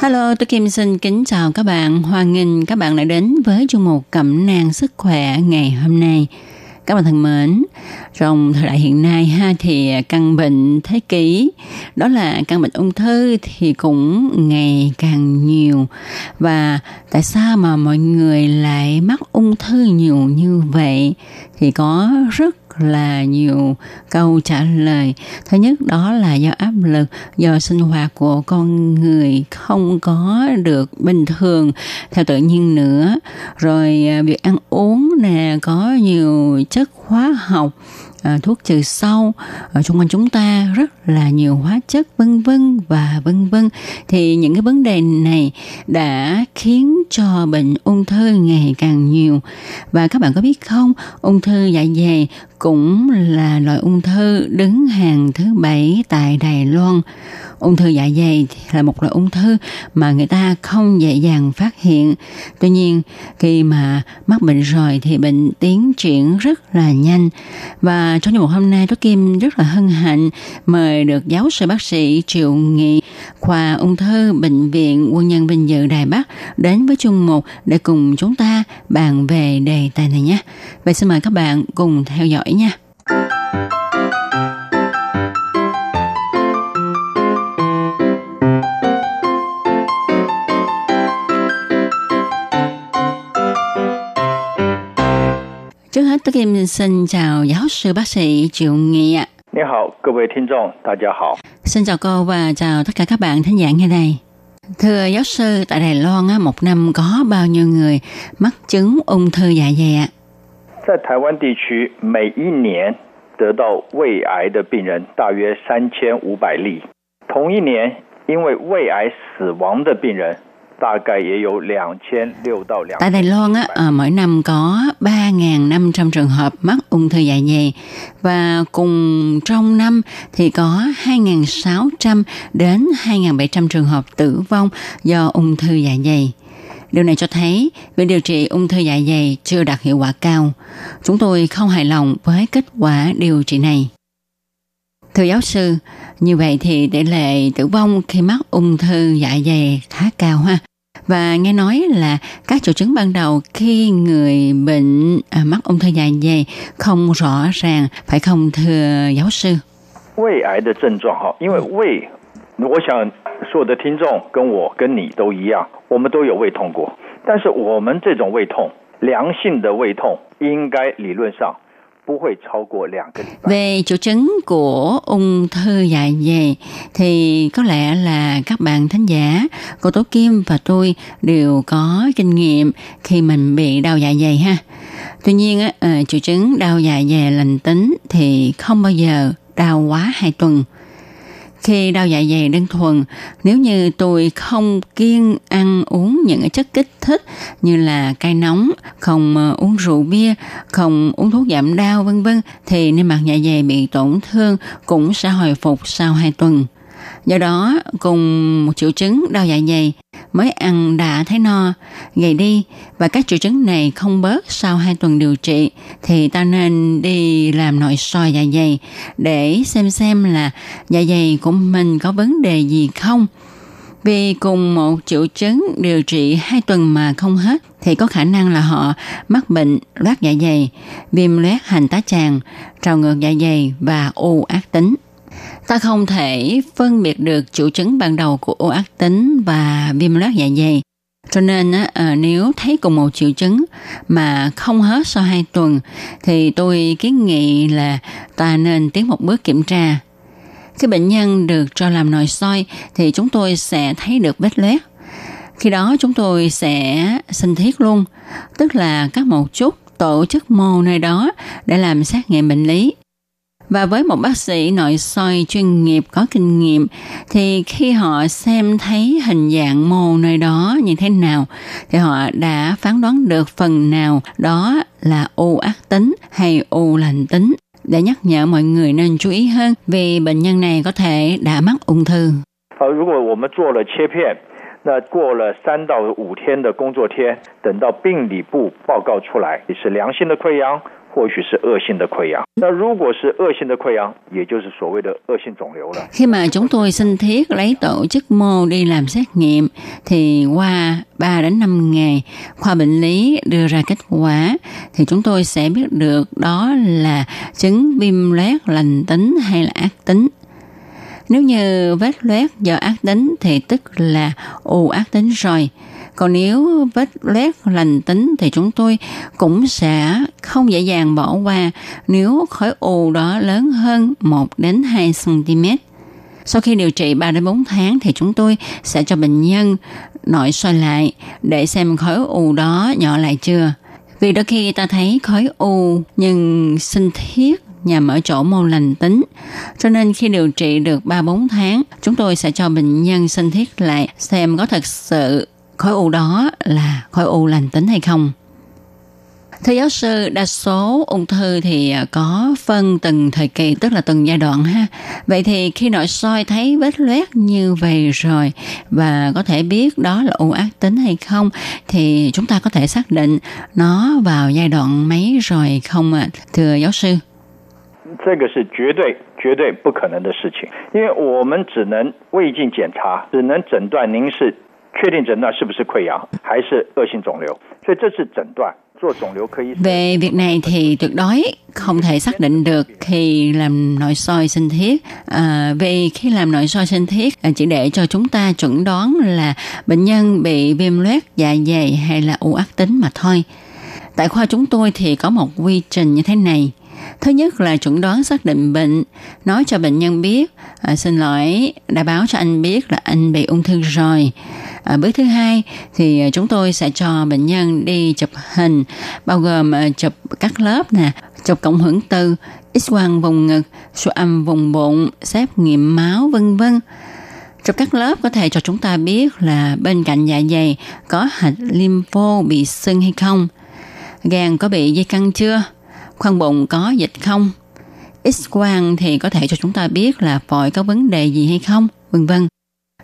Hello, tôi Kim xin kính chào các bạn. Hoan nghênh các bạn đã đến với chương mục Cẩm nang sức khỏe ngày hôm nay. Các bạn thân mến, trong thời đại hiện nay ha thì căn bệnh thế kỷ đó là căn bệnh ung thư thì cũng ngày càng nhiều và tại sao mà mọi người lại mắc ung thư nhiều như vậy thì có rất là nhiều câu trả lời. Thứ nhất đó là do áp lực, do sinh hoạt của con người không có được bình thường theo tự nhiên nữa. Rồi à, việc ăn uống nè có nhiều chất hóa học Ờ, thuốc trừ sâu ở xung quanh chúng ta rất là nhiều hóa chất vân vân và vân vân thì những cái vấn đề này đã khiến cho bệnh ung thư ngày càng nhiều và các bạn có biết không ung thư dạ dày cũng là loại ung thư đứng hàng thứ bảy tại Đài Loan ung thư dạ dày là một loại ung thư mà người ta không dễ dàng phát hiện. Tuy nhiên, khi mà mắc bệnh rồi thì bệnh tiến triển rất là nhanh. Và trong một hôm nay, tôi Kim rất là hân hạnh mời được giáo sư bác sĩ Triệu Nghị, khoa ung thư Bệnh viện Quân nhân Vinh Dự Đài Bắc đến với chung một để cùng chúng ta bàn về đề tài này nhé. Vậy xin mời các bạn cùng theo dõi nha. tôi Kim xin chào giáo sư bác sĩ Triệu Nghị ạ. 你好，各位听众，大家好。 Xin chào cô và chào tất cả các bạn thính giả nghe đây. Thưa giáo sư, tại Đài Loan á, một năm có bao nhiêu người mắc chứng ung thư dạ dày ạ? 在台湾地区，每一年得到胃癌的病人大约三千五百例，同一年因为胃癌死亡的病人 Tại Đài Loan á, à, mỗi năm có 3.500 trường hợp mắc ung thư dạ dày và cùng trong năm thì có 2.600 đến 2.700 trường hợp tử vong do ung thư dạ dày. Điều này cho thấy việc điều trị ung thư dạ dày chưa đạt hiệu quả cao. Chúng tôi không hài lòng với kết quả điều trị này. Thưa giáo sư, như vậy thì tỷ lệ tử vong khi mắc ung thư dạ dày khá cao ha. Và nghe nói là các triệu chứng ban đầu khi người bệnh à, mắc ung thư dạ dày không rõ ràng, phải không thưa giáo sư? 胃癌的症状哈，因为胃，我想所有的听众跟我跟你都一样，我们都有胃痛过，但是我们这种胃痛，良性的胃痛，应该理论上不会超过两个礼拜。 về triệu chứng của ung thư dạ dày thì có lẽ là các bạn thính giả, cô Tố Kim và tôi đều có kinh nghiệm khi mình bị đau dạ dày ha. Tuy nhiên, á, triệu chứng đau dạ dày lành tính thì không bao giờ đau quá hai tuần. Khi đau dạ dày đơn thuần, nếu như tôi không kiêng ăn uống những cái chất kích thích như là cay nóng, không ờ, uống rượu bia, không uống thuốc giảm đau vân vân thì niêm mạc dạ dày bị tổn thương cũng sẽ hồi phục sau 2 tuần. Do đó, cùng một triệu chứng đau dạ dày mới ăn đã thấy no, gầy đi và các triệu chứng này không bớt sau 2 tuần điều trị thì ta nên đi làm nội soi dạ dày để xem xem là dạ dày của mình có vấn đề gì không. Vì cùng một triệu chứng điều trị 2 tuần mà không hết thì có khả năng là họ mắc bệnh loét dạ dày, viêm loét hành tá tràng, trào ngược dạ dày và u ác tính. Ta không thể phân biệt được triệu chứng ban đầu của u ác tính và viêm loét dạ dày. Cho nên ờ, nếu thấy cùng một triệu chứng mà không hết sau 2 tuần thì tôi kiến nghị là ta nên tiến một bước kiểm tra. Khi bệnh nhân được cho làm nội soi thì chúng tôi sẽ thấy được vết loét. Khi đó chúng tôi sẽ sinh thiết luôn, tức là các một chút tổ chức mô nơi đó để làm xét nghiệm bệnh lý. Và với một bác sĩ nội soi chuyên nghiệp có kinh nghiệm thì khi họ xem thấy hình dạng mô nơi đó như thế nào thì họ đã phán đoán được phần nào đó là u ác tính hay u lành tính để nhắc nhở mọi người nên chú ý hơn vì bệnh nhân này có thể đã mắc ung thư. 呃，如果我们做了切片，那过了三到五天的工作天，等到病理部报告出来是良性的溃疡， 或许是恶性的溃疡。那如果是恶性的溃疡，也就是所谓的恶性肿瘤了。 Khi mà chúng tôi xin thiết lấy tổ chức mô đi làm xét nghiệm thì qua 3 đến 5 ngày khoa bệnh lý đưa ra kết quả thì chúng tôi sẽ biết được đó là chứng viêm loét lành tính hay là ác tính. Nếu như vết loét do ác tính thì tức là u ác tính rồi. Còn nếu vết loét lành tính thì chúng tôi cũng sẽ không dễ dàng bỏ qua nếu khối u đó lớn hơn 1 đến 2 cm. Sau khi điều trị 3 đến 4 tháng thì chúng tôi sẽ cho bệnh nhân nội soi lại để xem khối u đó nhỏ lại chưa. Vì đôi khi ta thấy khối u nhưng sinh thiết nhằm ở chỗ mô lành tính. Cho nên khi điều trị được 3-4 tháng, chúng tôi sẽ cho bệnh nhân sinh thiết lại xem có thật sự khối u đó là khối u lành tính hay không. Thưa giáo sư, đa số ung thư thì à, có phân từng thời kỳ, tức là từng giai đoạn ha. Vậy thì khi nội soi thấy vết loét như vậy rồi và có thể biết đó là u ác tính hay không, thì chúng ta có thể xác định nó vào giai đoạn mấy rồi không ạ, thưa giáo sư? 这个是绝对绝对不可能的事情，因为我们只能胃镜检查，只能诊断您是 确定诊断是不是溃疡还是恶性肿瘤，所以这是诊断。做肿瘤科医生 Về việc này thì tuyệt đối không thể xác định được khi làm nội soi sinh thiết. À, vì khi làm nội soi sinh thiết à, chỉ để cho chúng ta chuẩn đoán là bệnh nhân bị viêm loét dạ dày hay là u ác tính mà thôi. Tại khoa chúng tôi thì có một quy trình như thế này. Thứ nhất là chuẩn đoán xác định bệnh, nói cho bệnh nhân biết, à, xin lỗi, đã báo cho anh biết là anh bị ung thư rồi. À, bước thứ hai thì à, chúng tôi sẽ cho bệnh nhân đi chụp hình, bao gồm à, chụp các lớp nè, chụp cộng hưởng từ, x quang vùng ngực, siêu âm vùng bụng, xét nghiệm máu vân vân. Chụp các lớp có thể cho chúng ta biết là bên cạnh dạ dày có hạch lympho bị sưng hay không, gan có bị dây căng chưa, khoang bụng có dịch không, X quang thì có thể cho chúng ta biết là phổi có vấn đề gì hay không, vân vân.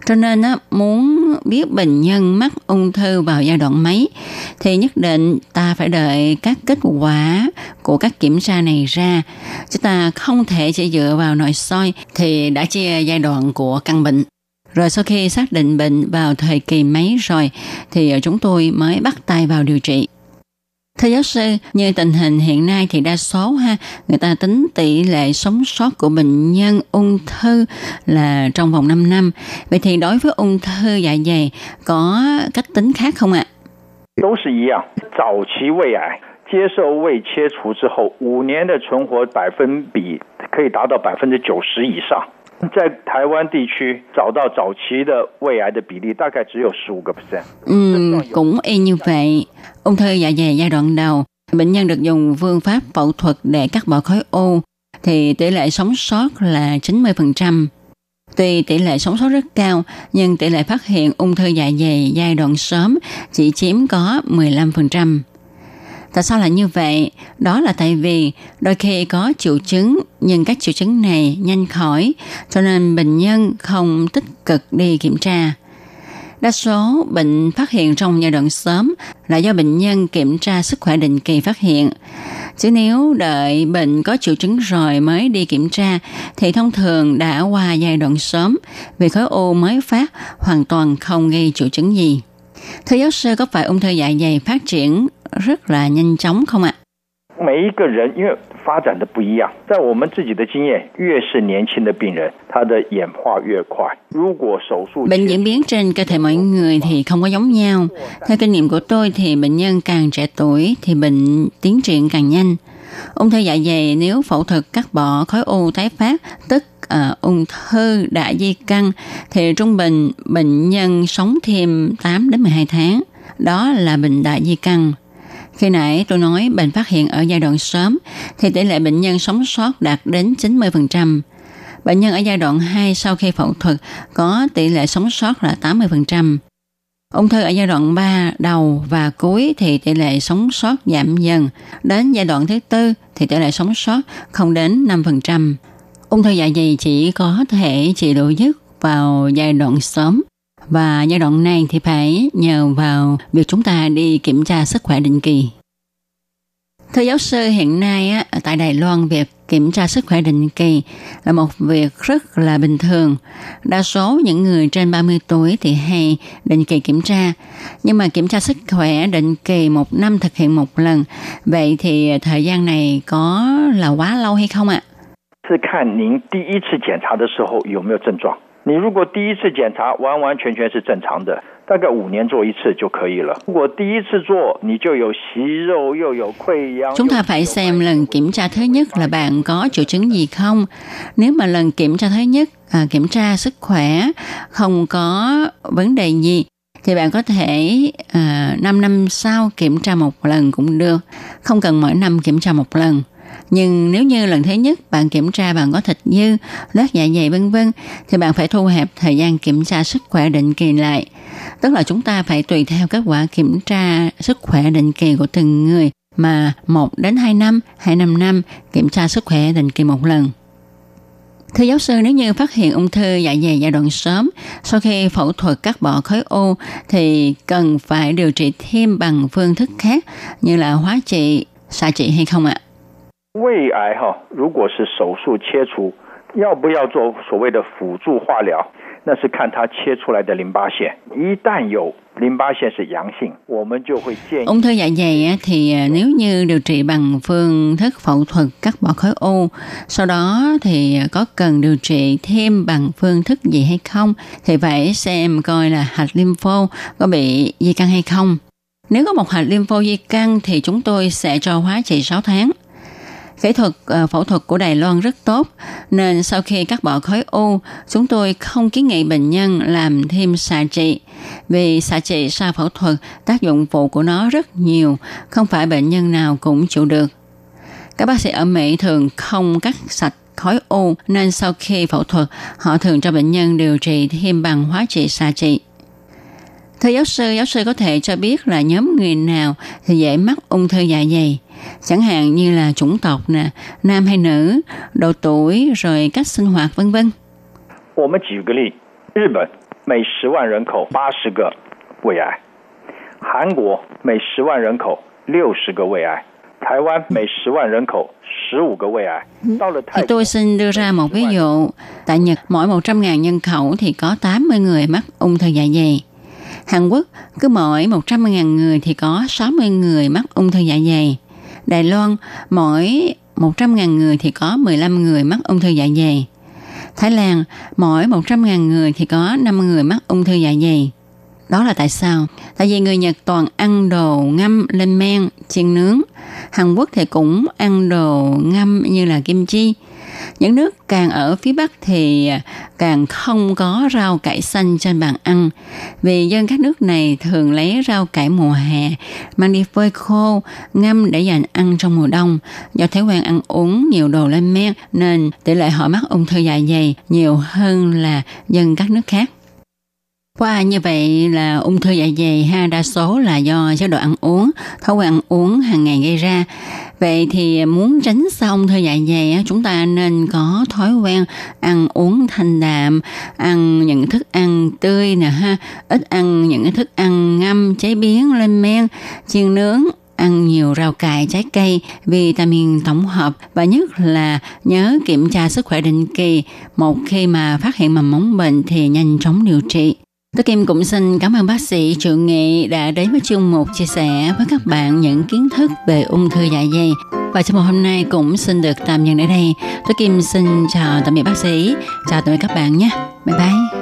Cho nên á, muốn biết bệnh nhân mắc ung thư vào giai đoạn mấy thì nhất định ta phải đợi các kết quả của các kiểm tra này ra. Chúng ta không thể chỉ dựa vào nội soi thì đã chia giai đoạn của căn bệnh. Rồi sau khi xác định bệnh vào thời kỳ mấy rồi thì chúng tôi mới bắt tay vào điều trị. Thưa giáo sư, như tình hình hiện nay thì đa số ha, người ta tính tỷ lệ sống sót của bệnh nhân ung thư là trong vòng 5 năm. Vậy thì đối với ung thư dạ dày có cách tính khác không ạ? 都是一样。早期胃癌接受胃切除之后，五年的存活百分比可以达到百分之九十以上。 在台湾地区找到早期的胃癌的比例大概只有十五个 percent。 Ừ, cũng y như vậy. Ung thư dạ dày giai đoạn đầu, bệnh nhân được dùng phương pháp phẫu thuật để cắt bỏ khối u, thì tỷ lệ sống sót là 90%. Tuy tỷ lệ sống sót rất cao, nhưng tỷ lệ phát hiện ung thư dạ dày giai đoạn sớm chỉ chiếm có 15%. Tại sao lại như vậy? Đó là tại vì đôi khi có triệu chứng nhưng các triệu chứng này nhanh khỏi, cho nên bệnh nhân không tích cực đi kiểm tra. Đa số bệnh phát hiện trong giai đoạn sớm là do bệnh nhân kiểm tra sức khỏe định kỳ phát hiện. Chứ nếu đợi bệnh có triệu chứng rồi mới đi kiểm tra thì thông thường đã qua giai đoạn sớm vì khối u mới phát hoàn toàn không gây triệu chứng gì. Thưa giáo sư có phải ung thư dạ dày phát triển rất là nhanh chóng không ạ? 每一个人因为发展的不一样，在我们自己的经验，越是年轻的病人，他的演化越快。如果手术 Bệnh diễn biến trên cơ thể mỗi người thì không có giống nhau. Theo kinh nghiệm của tôi thì bệnh nhân càng trẻ tuổi thì bệnh tiến triển càng nhanh. Ung thư dạ dày nếu phẫu thuật cắt bỏ khối u tái phát, tức à, ung thư đại di căn thì trung bình bệnh nhân sống thêm 8 đến 12 tháng. Đó là bệnh đại di căn. Khi nãy tôi nói bệnh phát hiện ở giai đoạn sớm, thì tỷ lệ bệnh nhân sống sót đạt đến 90%. Bệnh nhân ở giai đoạn 2 sau khi phẫu thuật có tỷ lệ sống sót là 80%. Ung thư ở giai đoạn 3 đầu và cuối thì tỷ lệ sống sót giảm dần. Đến giai đoạn thứ tư thì tỷ lệ sống sót không đến 5%. Ung thư dạ dày chỉ có thể trị liệu dứt vào giai đoạn sớm và giai đoạn này thì phải nhờ vào việc chúng ta đi kiểm tra sức khỏe định kỳ. Thưa giáo sư, hiện nay á, tại Đài Loan việc kiểm tra sức khỏe định kỳ là một việc rất là bình thường. Đa số những người trên 30 tuổi thì hay định kỳ kiểm tra. Nhưng mà kiểm tra sức khỏe định kỳ một năm thực hiện một lần. Vậy thì thời gian này có là quá lâu hay không ạ? 看您第一次检查的时候有没有症状。你如果第一次检查完完全全是正常的，大概五年做一次就可以了。如果第一次做你就有息肉又有溃疡， Chúng ta phải xem lần kiểm tra thứ nhất là bạn có triệu chứng gì không. Nếu mà lần kiểm tra thứ nhất à, kiểm tra sức khỏe không có vấn đề gì thì bạn có thể à, 5 năm sau kiểm tra một lần cũng được. Không cần mỗi năm kiểm tra một lần. Nhưng nếu như lần thứ nhất bạn kiểm tra bạn có thịt dư, loét dạ dày vân vân thì bạn phải thu hẹp thời gian kiểm tra sức khỏe định kỳ lại. Tức là chúng ta phải tùy theo kết quả kiểm tra sức khỏe định kỳ của từng người mà 1 đến 2 năm hay năm năm kiểm tra sức khỏe định kỳ một lần. Thưa giáo sư, nếu như phát hiện ung thư dạ dày giai đoạn sớm, sau khi phẫu thuật cắt bỏ khối u thì cần phải điều trị thêm bằng phương thức khác như là hóa trị, xạ trị hay không ạ? 胃癌哈，如果是手术切除，要不要做所谓的辅助化疗？那是看它切出来的淋巴腺，一旦有淋巴腺是阳性，我们就会建议 Ung thư dạ dày á, thì à, nếu như điều trị bằng phương thức phẫu thuật cắt bỏ khối u, sau đó thì có cần điều trị thêm bằng phương thức gì hay không thì phải xem coi là hạch lympho có bị di căn hay không. Nếu có một hạch lympho di căn thì chúng tôi sẽ cho hóa trị 6 tháng. Kỹ thuật ờ, phẫu thuật của Đài Loan rất tốt, nên sau khi cắt bỏ khối u, chúng tôi không kiến nghị bệnh nhân làm thêm xạ trị. Vì xạ trị sau phẫu thuật, tác dụng phụ của nó rất nhiều, không phải bệnh nhân nào cũng chịu được. Các bác sĩ ở Mỹ thường không cắt sạch khối u, nên sau khi phẫu thuật, họ thường cho bệnh nhân điều trị thêm bằng hóa trị xạ trị. Thưa giáo sư, giáo sư có thể cho biết là nhóm người nào thì dễ mắc ung thư dạ dày, chẳng hạn như là chủng tộc nè, nam hay nữ, độ tuổi, rồi cách sinh hoạt vân vân. 我们举个例，日本每十万人口八十个胃癌，韩国每十万人口六十个胃癌，台湾每十万人口十五个胃癌。到了 Thì 泰国 tôi xin đưa ra một ví dụ. Tại Nhật, mỗi 100.000 nhân khẩu thì có 80 người mắc ung thư dạ dày. Hàn Quốc, cứ mỗi 100.000 người thì có 60 người mắc ung thư dạ dày. Đài Loan, mỗi 100.000 người thì có 15 người mắc ung thư dạ dày. Thái Lan, mỗi 100.000 người thì có 5 người mắc ung thư dạ dày. Đó là tại sao? Tại vì người Nhật toàn ăn đồ ngâm lên men, chiên nướng. Hàn Quốc thì cũng ăn đồ ngâm như là kim chi. Những nước càng ở phía Bắc thì à, càng không có rau cải xanh trên bàn ăn. Vì dân các nước này thường lấy rau cải mùa hè, mang đi phơi khô, ngâm để dành ăn trong mùa đông. Do thói quen ăn uống nhiều đồ lên men nên tỷ lệ họ mắc ung thư dạ dày nhiều hơn là dân các nước khác. Qua như vậy là ung thư dạ dày ha đa số là do chế độ ăn uống, thói quen ăn uống hàng ngày gây ra. Vậy thì muốn tránh xa ung thư dạ dày chúng ta nên có thói quen ăn uống thanh đạm, ăn những thức ăn tươi nè ha, ít ăn những thức ăn ngâm chế biến lên men, chiên nướng ăn nhiều rau cải, trái cây, vitamin tổng hợp và nhất là nhớ kiểm tra sức khỏe định kỳ. Một khi mà phát hiện mầm móng bệnh thì nhanh chóng điều trị. Tôi Kim cũng xin cảm ơn bác sĩ Triệu Nghị đã đến với chương mục chia sẻ với các bạn những kiến thức về ung thư dạ dày. Và trong một hôm nay cũng xin được tạm dừng ở đây. Tôi Kim xin chào tạm biệt bác sĩ, chào tạm biệt các bạn nhé. Bye bye.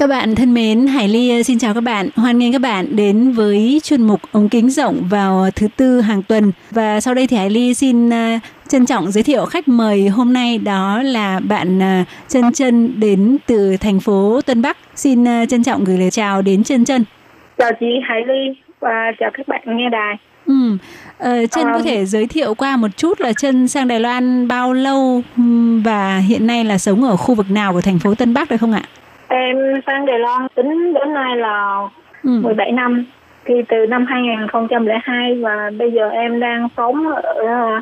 Các bạn thân mến, Hải Ly xin chào các bạn. Hoan nghênh các bạn đến với chuyên mục ống kính rộng vào thứ tư hàng tuần. Và sau đây thì Hải Ly xin à, trân trọng giới thiệu khách mời hôm nay đó là bạn à, Chân Chân đến từ thành phố Tân Bắc. Xin trân trọng gửi lời chào đến Chân Chân. Chào chị Hải Ly và chào các bạn nghe đài. Ừ. Ờ, Trân có thể giới thiệu qua một chút là Trân sang Đài Loan bao lâu và hiện nay là sống ở khu vực nào của thành phố Tân Bắc được không ạ? Em sang Đài Loan tính đến nay là ừ. 17 năm. Thì từ năm 2002 và bây giờ em đang sống ở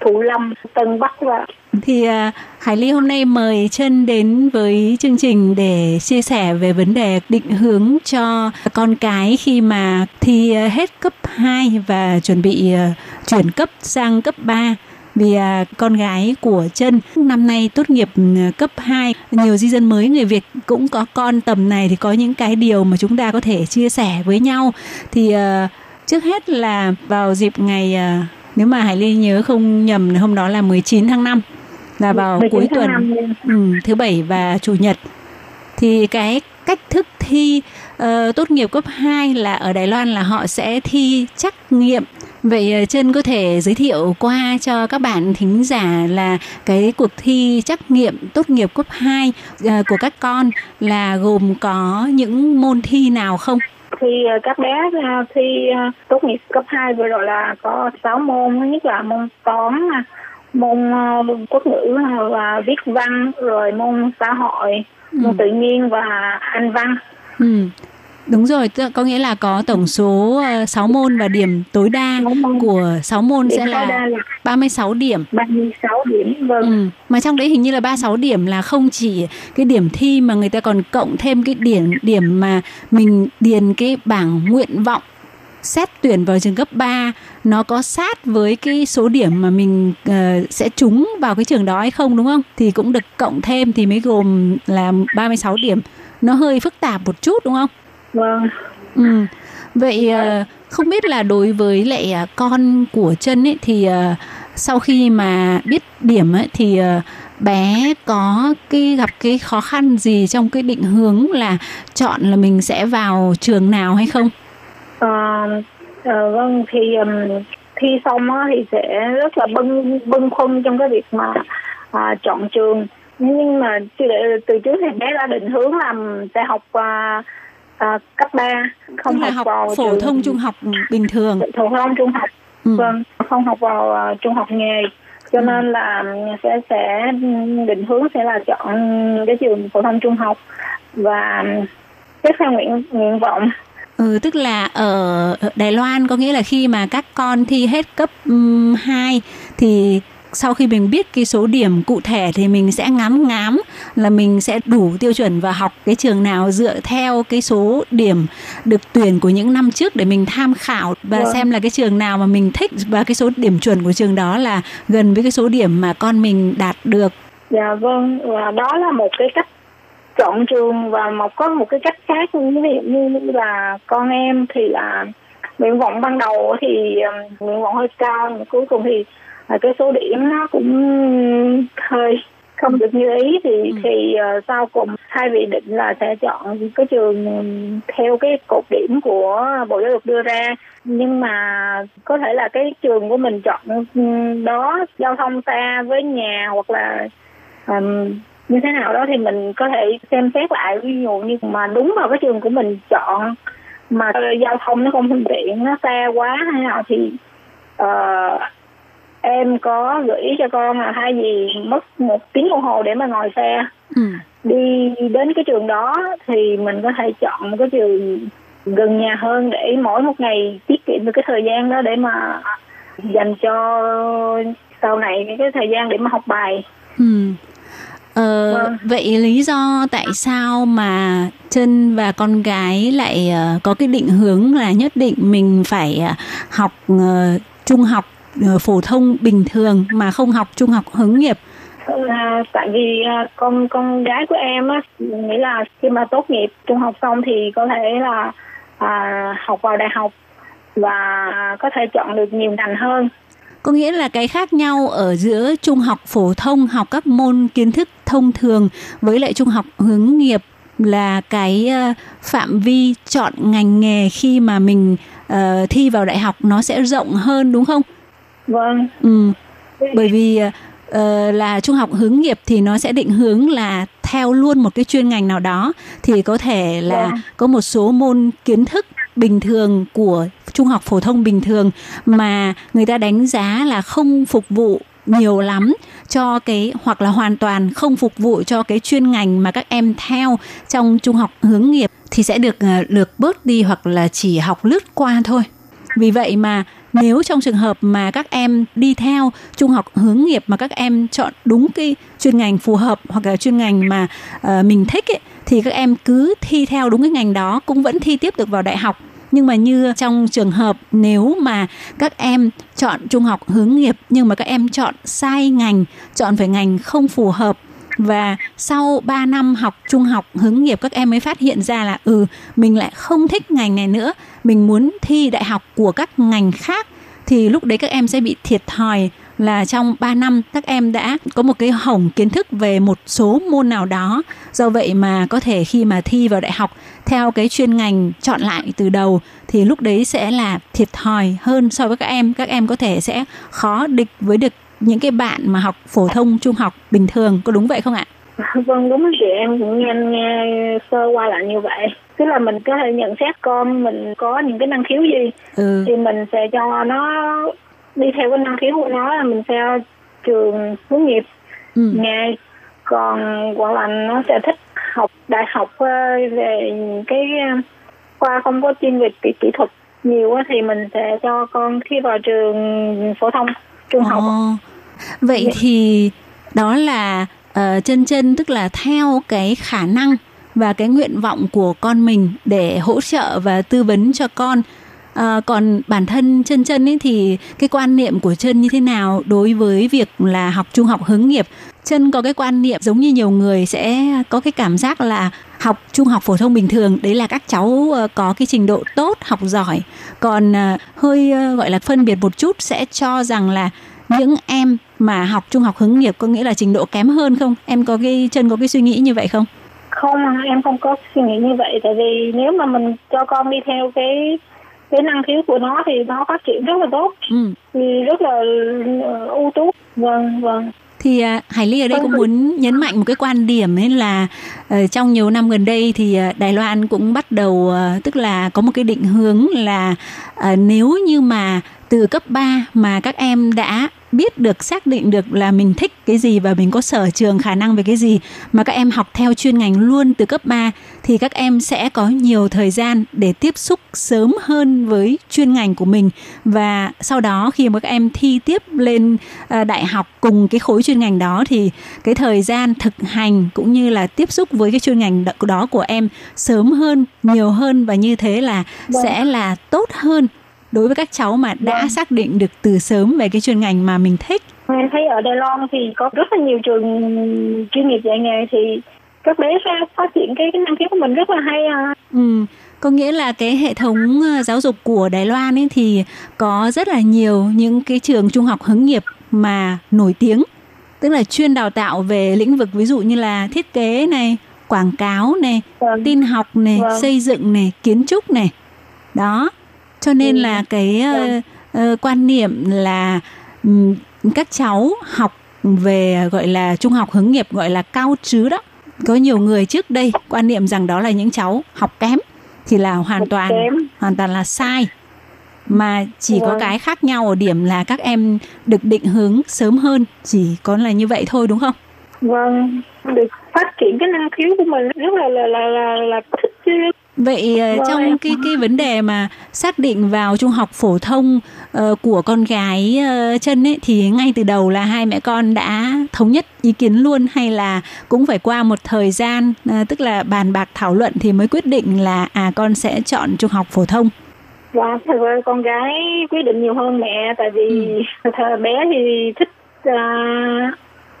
Thủ Lâm, Tân Bắc và thì uh, Hải Ly hôm nay mời chân đến với chương trình để chia sẻ về vấn đề định hướng cho con cái khi mà thi hết cấp 2 và chuẩn bị chuyển cấp sang cấp 3 vì à, con gái của chân năm nay tốt nghiệp cấp 2 nhiều di dân mới người Việt cũng có con tầm này thì có những cái điều mà chúng ta có thể chia sẻ với nhau. Thì à, trước hết là vào dịp ngày à, nếu mà Hải Ly nhớ không nhầm hôm đó là 19 tháng 5 là vào cuối tuần ừ, thứ bảy và chủ nhật. Thì cái cách thức thi uh, tốt nghiệp cấp 2 là ở Đài Loan là họ sẽ thi trắc nghiệm Vậy chân ờ, có thể giới thiệu qua cho các bạn thính giả là cái cuộc thi trắc nghiệm tốt nghiệp cấp 2 uh, của các con là gồm có những môn thi nào không? Thì các bé thi tốt nghiệp cấp 2 vừa rồi là có 6 môn, thứ nhất là môn toán, môn quốc ngữ và viết văn, rồi môn xã hội, ừ. môn tự nhiên và anh văn. Ừ. Đúng rồi, có nghĩa là có tổng số 6 ờ, môn và điểm tối đa của 6 môn điểm sẽ là, là 36 điểm. 36 điểm, vâng. Ừ. Mà trong đấy hình như là 36 điểm là không chỉ cái điểm thi mà người ta còn cộng thêm cái điểm điểm mà mình điền cái bảng nguyện vọng xét tuyển vào trường cấp 3 nó có sát với cái số điểm mà mình uh, sẽ trúng vào cái trường đó hay không đúng không? Thì cũng được cộng thêm thì mới gồm là 36 điểm. Nó hơi phức tạp một chút đúng không? Vâng. Ừ. Vậy uh, không biết là đối với lại uh, con của chân ấy thì uh, sau khi mà biết điểm ấy thì uh, bé có cái gặp cái khó khăn gì trong cái định hướng là chọn là mình sẽ vào trường nào hay không? À, à, vâng thì um, thi xong á, thì sẽ rất là bưng bưng khuâng trong cái việc mà à, chọn trường nhưng mà từ trước thì bé đã định hướng làm sẽ học à, à, cấp 3 không Tức học, học vào phổ trường, thông trung học bình thường. Phổ thông trung học. Ừ. vâng không học vào uh, trung học nghề. Cho ừ. nên là sẽ sẽ định hướng sẽ là chọn cái trường phổ thông trung học. Và tiếp theo nguyện nguyện vọng. Ừ, tức là ở Đài Loan có nghĩa là khi mà các con thi hết cấp um, 2 thì sau khi mình biết cái số điểm cụ thể thì mình sẽ ngắm ngám là mình sẽ đủ tiêu chuẩn và học cái trường nào dựa theo cái số điểm được tuyển của những năm trước để mình tham khảo và vâng. xem là cái trường nào mà mình thích và cái số điểm chuẩn của trường đó là gần với cái số điểm mà con mình đạt được. Dạ vâng, và đó là một cái cách chọn trường và một có một cái cách khác ví dụ như là con em thì là nguyện vọng ban đầu thì nguyện vọng hơi cao cuối cùng thì à, cái số điểm nó cũng hơi không được như ý thì ừ. thì uh, sau cùng hai vị định là sẽ chọn cái trường theo cái cột điểm của bộ giáo dục đưa ra nhưng mà có thể là cái trường của mình chọn đó giao thông xa với nhà hoặc là um, như thế nào đó thì mình có thể xem xét lại ví dụ như mà đúng vào cái trường của mình chọn mà giao thông nó không thuận tiện nó xa quá hay nào thì uh, em có gửi cho con là thay vì mất một tiếng đồng hồ để mà ngồi xe ừ. đi đến cái trường đó thì mình có thể chọn một cái trường gần nhà hơn để mỗi một ngày tiết kiệm được cái thời gian đó để mà dành cho sau này cái thời gian để mà học bài ừ. Ờ, Vâng. vậy lý do tại sao mà chân và con gái lại ờ, có cái định hướng là nhất định mình phải ờ, học ờ, trung học phổ thông bình thường mà không học trung học hướng nghiệp À, tại vì à, con con gái của em á nghĩ là khi mà tốt nghiệp trung học xong thì có thể là à, học vào đại học và có thể chọn được nhiều ngành hơn có nghĩa là cái khác nhau ở giữa trung học phổ thông học các môn kiến thức thông thường với lại trung học hướng nghiệp là cái ờ, phạm vi chọn ngành nghề khi mà mình ờ, thi vào đại học nó sẽ rộng hơn đúng không? Vâng Ừ. Bởi vì ờ, là trung học hướng nghiệp thì nó sẽ định hướng là theo luôn một cái chuyên ngành nào đó thì có thể là Vâng. có một số môn kiến thức bình thường của trung học phổ thông bình thường mà người ta đánh giá là không phục vụ nhiều lắm cho cái hoặc là hoàn toàn không phục vụ cho cái chuyên ngành mà các em theo trong trung học hướng nghiệp thì sẽ được ờ, lược bớt đi hoặc là chỉ học lướt qua thôi. Vì vậy mà nếu trong trường hợp mà các em đi theo trung học hướng nghiệp mà các em chọn đúng cái chuyên ngành phù hợp hoặc là chuyên ngành mà uh, mình thích ấy, thì các em cứ thi theo đúng cái ngành đó cũng vẫn thi tiếp được vào đại học. Nhưng mà như trong trường hợp nếu mà các em chọn trung học hướng nghiệp nhưng mà các em chọn sai ngành, chọn phải ngành không phù hợp và sau 3 năm học trung học, hướng nghiệp, các em mới phát hiện ra là ừ mình lại không thích ngành này nữa. Mình muốn thi đại học của các ngành khác. Thì lúc đấy các em sẽ bị thiệt thòi là trong 3 năm, các em đã có một cái hỏng kiến thức về một số môn nào đó. Do vậy mà có thể khi mà thi vào đại học, theo cái chuyên ngành chọn lại từ đầu, thì lúc đấy sẽ là thiệt thòi hơn so với các em. Các em có thể sẽ khó địch với được những cái bạn mà học phổ thông trung học bình thường có đúng vậy không ạ? vâng đúng chị em cũng nghe nghe sơ qua lại như vậy tức là mình có thể nhận xét con mình có những cái năng khiếu gì Ừ. thì mình sẽ cho nó đi theo cái năng khiếu của nó là mình theo trường hướng nghiệp Ừ. nghề còn hoặc là nó sẽ thích học đại học ờ, về cái ờ, khoa không có chuyên về kỹ, kỹ thuật nhiều thì mình sẽ cho con thi vào trường phổ thông trung học Ồ. Vậy thì đó là ờ, chân chân tức là theo cái khả năng và cái nguyện vọng của con mình để hỗ trợ và tư vấn cho con. Ờ, còn bản thân chân chân ấy thì cái quan niệm của chân như thế nào đối với việc là học trung học hướng nghiệp? Chân có cái quan niệm giống như nhiều người sẽ có cái cảm giác là học trung học phổ thông bình thường đấy là các cháu ờ, có cái trình độ tốt, học giỏi. Còn hơi gọi là phân biệt một chút sẽ cho rằng là những em mà học trung học hướng nghiệp có nghĩa là trình độ kém hơn không? Em có cái chân có cái suy nghĩ như vậy không? không em không có suy nghĩ như vậy tại vì nếu mà mình cho con đi theo cái cái năng khiếu của nó thì nó phát triển rất là tốt Ừ. thì rất là ờ, ưu tú vâng vâng Thì à, Hải Ly ở đây cũng muốn nhấn mạnh một cái quan điểm ấy là ờ, trong nhiều năm gần đây thì à, Đài Loan cũng bắt đầu ờ, tức là có một cái định hướng là ờ, nếu như mà từ cấp 3 mà các em đã biết được xác định được là mình thích cái gì và mình có sở trường khả năng về cái gì mà các em học theo chuyên ngành luôn từ cấp 3 thì các em sẽ có nhiều thời gian để tiếp xúc sớm hơn với chuyên ngành của mình và sau đó khi mà các em thi tiếp lên à, đại học cùng cái khối chuyên ngành đó thì cái thời gian thực hành cũng như là tiếp xúc với cái chuyên ngành đó của em sớm hơn nhiều hơn và như thế là Vâng. sẽ là tốt hơn đối với các cháu mà đã xác định được từ sớm về cái chuyên ngành mà mình thích em thấy ở Đài Loan thì có rất là nhiều trường chuyên nghiệp dạy nghề thì các bé sẽ phát triển cái, cái năng khiếu của mình rất là hay à. Ừ, có nghĩa là cái hệ thống ờ, giáo dục của Đài Loan ấy thì có rất là nhiều những cái trường trung học hướng nghiệp mà nổi tiếng, tức là chuyên đào tạo về lĩnh vực ví dụ như là thiết kế này, quảng cáo này, Vâng. tin học này, Vâng. xây dựng này, kiến trúc này. Đó. Cho nên Ừ. là cái Vâng. ờ, quan niệm là ừm, các cháu học về gọi là trung học hướng nghiệp gọi là cao trứ đó. Có nhiều người trước đây quan niệm rằng đó là những cháu học kém thì là hoàn toàn kém. hoàn toàn là sai. Mà chỉ có Vâng. cái khác nhau ở điểm là các em được định hướng sớm hơn, chỉ có là như vậy thôi đúng không? vâng được phát triển cái năng khiếu của mình rất là là là là, là thích chứ Vậy ờ, trong cái cái vấn đề mà xác định vào trung học phổ thông ờ, của con gái ờ, chân ấy thì ngay từ đầu là hai mẹ con đã thống nhất ý kiến luôn hay là cũng phải qua một thời gian ờ, tức là bàn bạc thảo luận thì mới quyết định là à con sẽ chọn trung học phổ thông. Dạ, thật ra con gái quyết định nhiều hơn mẹ tại vì thời bé thì thích à,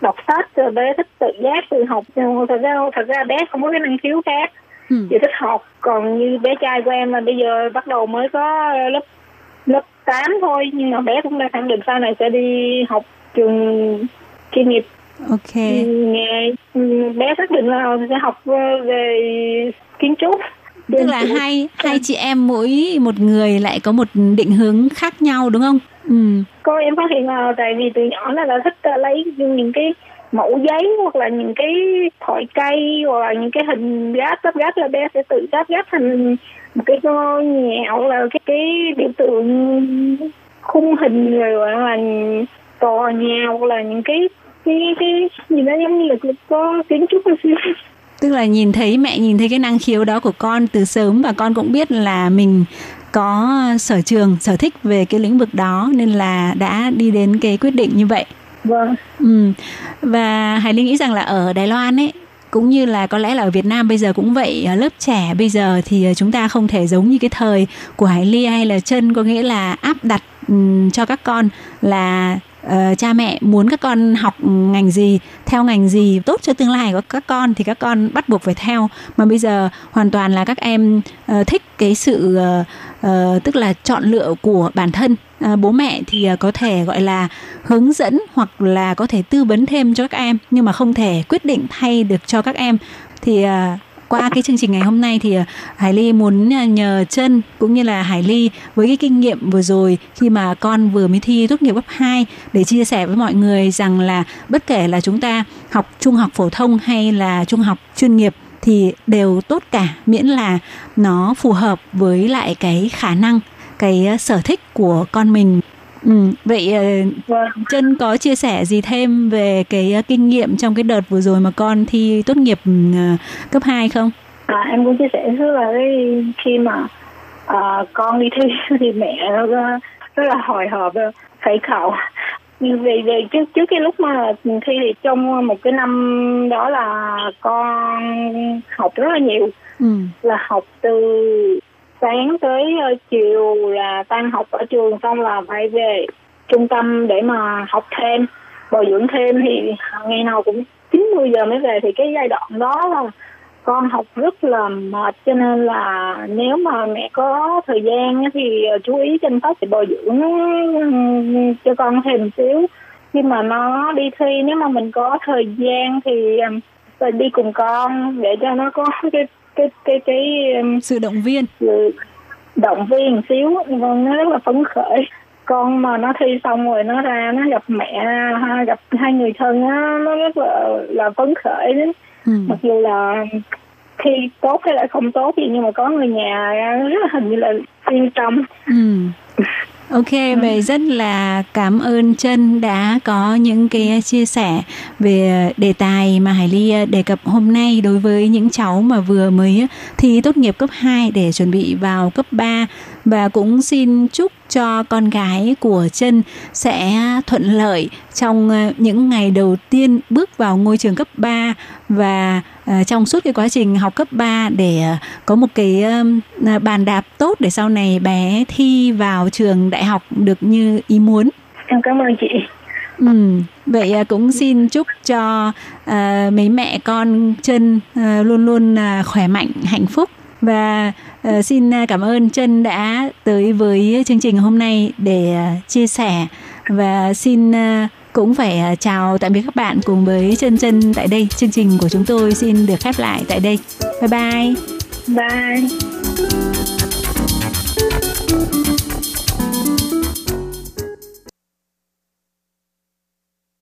đọc sách, rồi bé thích tự giác tự học. Thật ra thật ra bé không có cái năng khiếu khác, Ừ. chỉ thích học. Còn như bé trai của em là bây giờ bắt đầu mới có lớp lớp 8 thôi, nhưng mà bé cũng đã khẳng định sau này sẽ đi học trường chuyên nghiệp Ok. nghề. Ừ, Bé xác định là sẽ học ờ, về kiến trúc. Tức là hai hai chị em mỗi một người lại có một định hướng khác nhau đúng không? Ừ. cô em phát hiện là tại vì từ nhỏ nó đã thích ờ, lấy những cái mẫu giấy hoặc là những cái thỏi cây hoặc là những cái hình gáp lắp gáp là bé sẽ tự lắp gáp thành một cái ngôi nhà hoặc là cái cái biểu tượng khung hình rồi hoặc là tòa nhà hoặc là những cái cái cái gì đó giống như là có kiến trúc một xíu Tức là nhìn thấy mẹ nhìn thấy cái năng khiếu đó của con từ sớm và con cũng biết là mình có sở trường, sở thích về cái lĩnh vực đó nên là đã đi đến cái quyết định như vậy vâng Ừ. Và Hải Linh nghĩ rằng là ở Đài Loan ấy, cũng như là có lẽ là ở Việt Nam bây giờ cũng vậy ờ, lớp trẻ bây giờ thì ờ, chúng ta không thể giống như cái thời của Hải Ly hay là chân có nghĩa là áp đặt ừ, cho các con là Ờ, cha mẹ muốn các con học ngành gì theo ngành gì tốt cho tương lai của các con thì các con bắt buộc phải theo. Mà bây giờ hoàn toàn là các em uh, thích cái sự uh, uh, tức là chọn lựa của bản thân. À, bố mẹ thì có thể gọi là hướng dẫn hoặc là có thể tư vấn thêm cho các em nhưng mà không thể quyết định thay được cho các em. Thì qua cái chương trình ngày hôm nay thì à, Hải Ly muốn à, nhờ chân cũng như là Hải Ly với cái kinh nghiệm vừa rồi khi mà con vừa mới thi tốt nghiệp cấp 2 để chia sẻ với mọi người rằng là bất kể là chúng ta học trung học phổ thông hay là trung học chuyên nghiệp thì đều tốt cả, miễn là nó phù hợp với lại cái khả năng, cái à, sở thích của con mình. Ừ, vậy ờ, vâng chân có chia sẻ gì thêm về cái ờ, kinh nghiệm trong cái đợt vừa rồi mà con thi tốt nghiệp ừ, cấp 2 không? À, em cũng chia sẻ rất là cái khi mà à, con đi thi thì mẹ nó rất- là hồi hộp phải khẩu vì vì trước trước cái lúc mà thi thì trong một cái năm đó là con học rất là nhiều Ừ. là học từ sáng tới ờ, chiều là tan học ở trường, xong là phải về trung tâm để mà học thêm, bồi dưỡng thêm. Thì ngày nào cũng 90 giờ mới về, thì cái giai đoạn đó là con học rất là mệt. Cho nên là nếu mà mẹ có thời gian thì ờ, chú ý chăm sóc để bồi dưỡng cho con thêm xíu. Khi mà nó đi thi, nếu mà mình có thời gian thì ờ, đi cùng con để cho nó có cái cái cái cái Sự động viên. sự động viên xíu con nó rất là phấn khởi con mà nó thi xong rồi nó ra nó gặp mẹ ha, gặp hai người thân á nó rất là là phấn khởi đấy Ừ. mặc dù là thi tốt hay là không tốt gì nhưng mà có người nhà rất là hình như là yên tâm Ừ. Ok, vậy rất là cảm ơn chân đã có những cái chia sẻ về đề tài mà Hải Ly đề cập hôm nay đối với những cháu mà vừa mới thi tốt nghiệp cấp 2 để chuẩn bị vào cấp 3 và cũng xin chúc cho con gái của chân sẽ thuận lợi trong ờ, những ngày đầu tiên bước vào ngôi trường cấp 3 và ờ, trong suốt cái quá trình học cấp 3 để ờ, có một cái bàn đạp tốt để sau này bé thi vào trường đại học được như ý muốn. em cảm ơn chị Ừ, vậy cũng xin chúc cho à, mấy mẹ con chân à, luôn luôn à, khỏe mạnh, hạnh phúc và Uh, xin à, cảm ơn chân đã tới với chương trình hôm nay để à, chia sẻ và xin uh, cũng phải chào tạm biệt các bạn cùng với chân chân tại đây. Chương trình của chúng tôi xin được khép lại tại đây. Bye bye. bye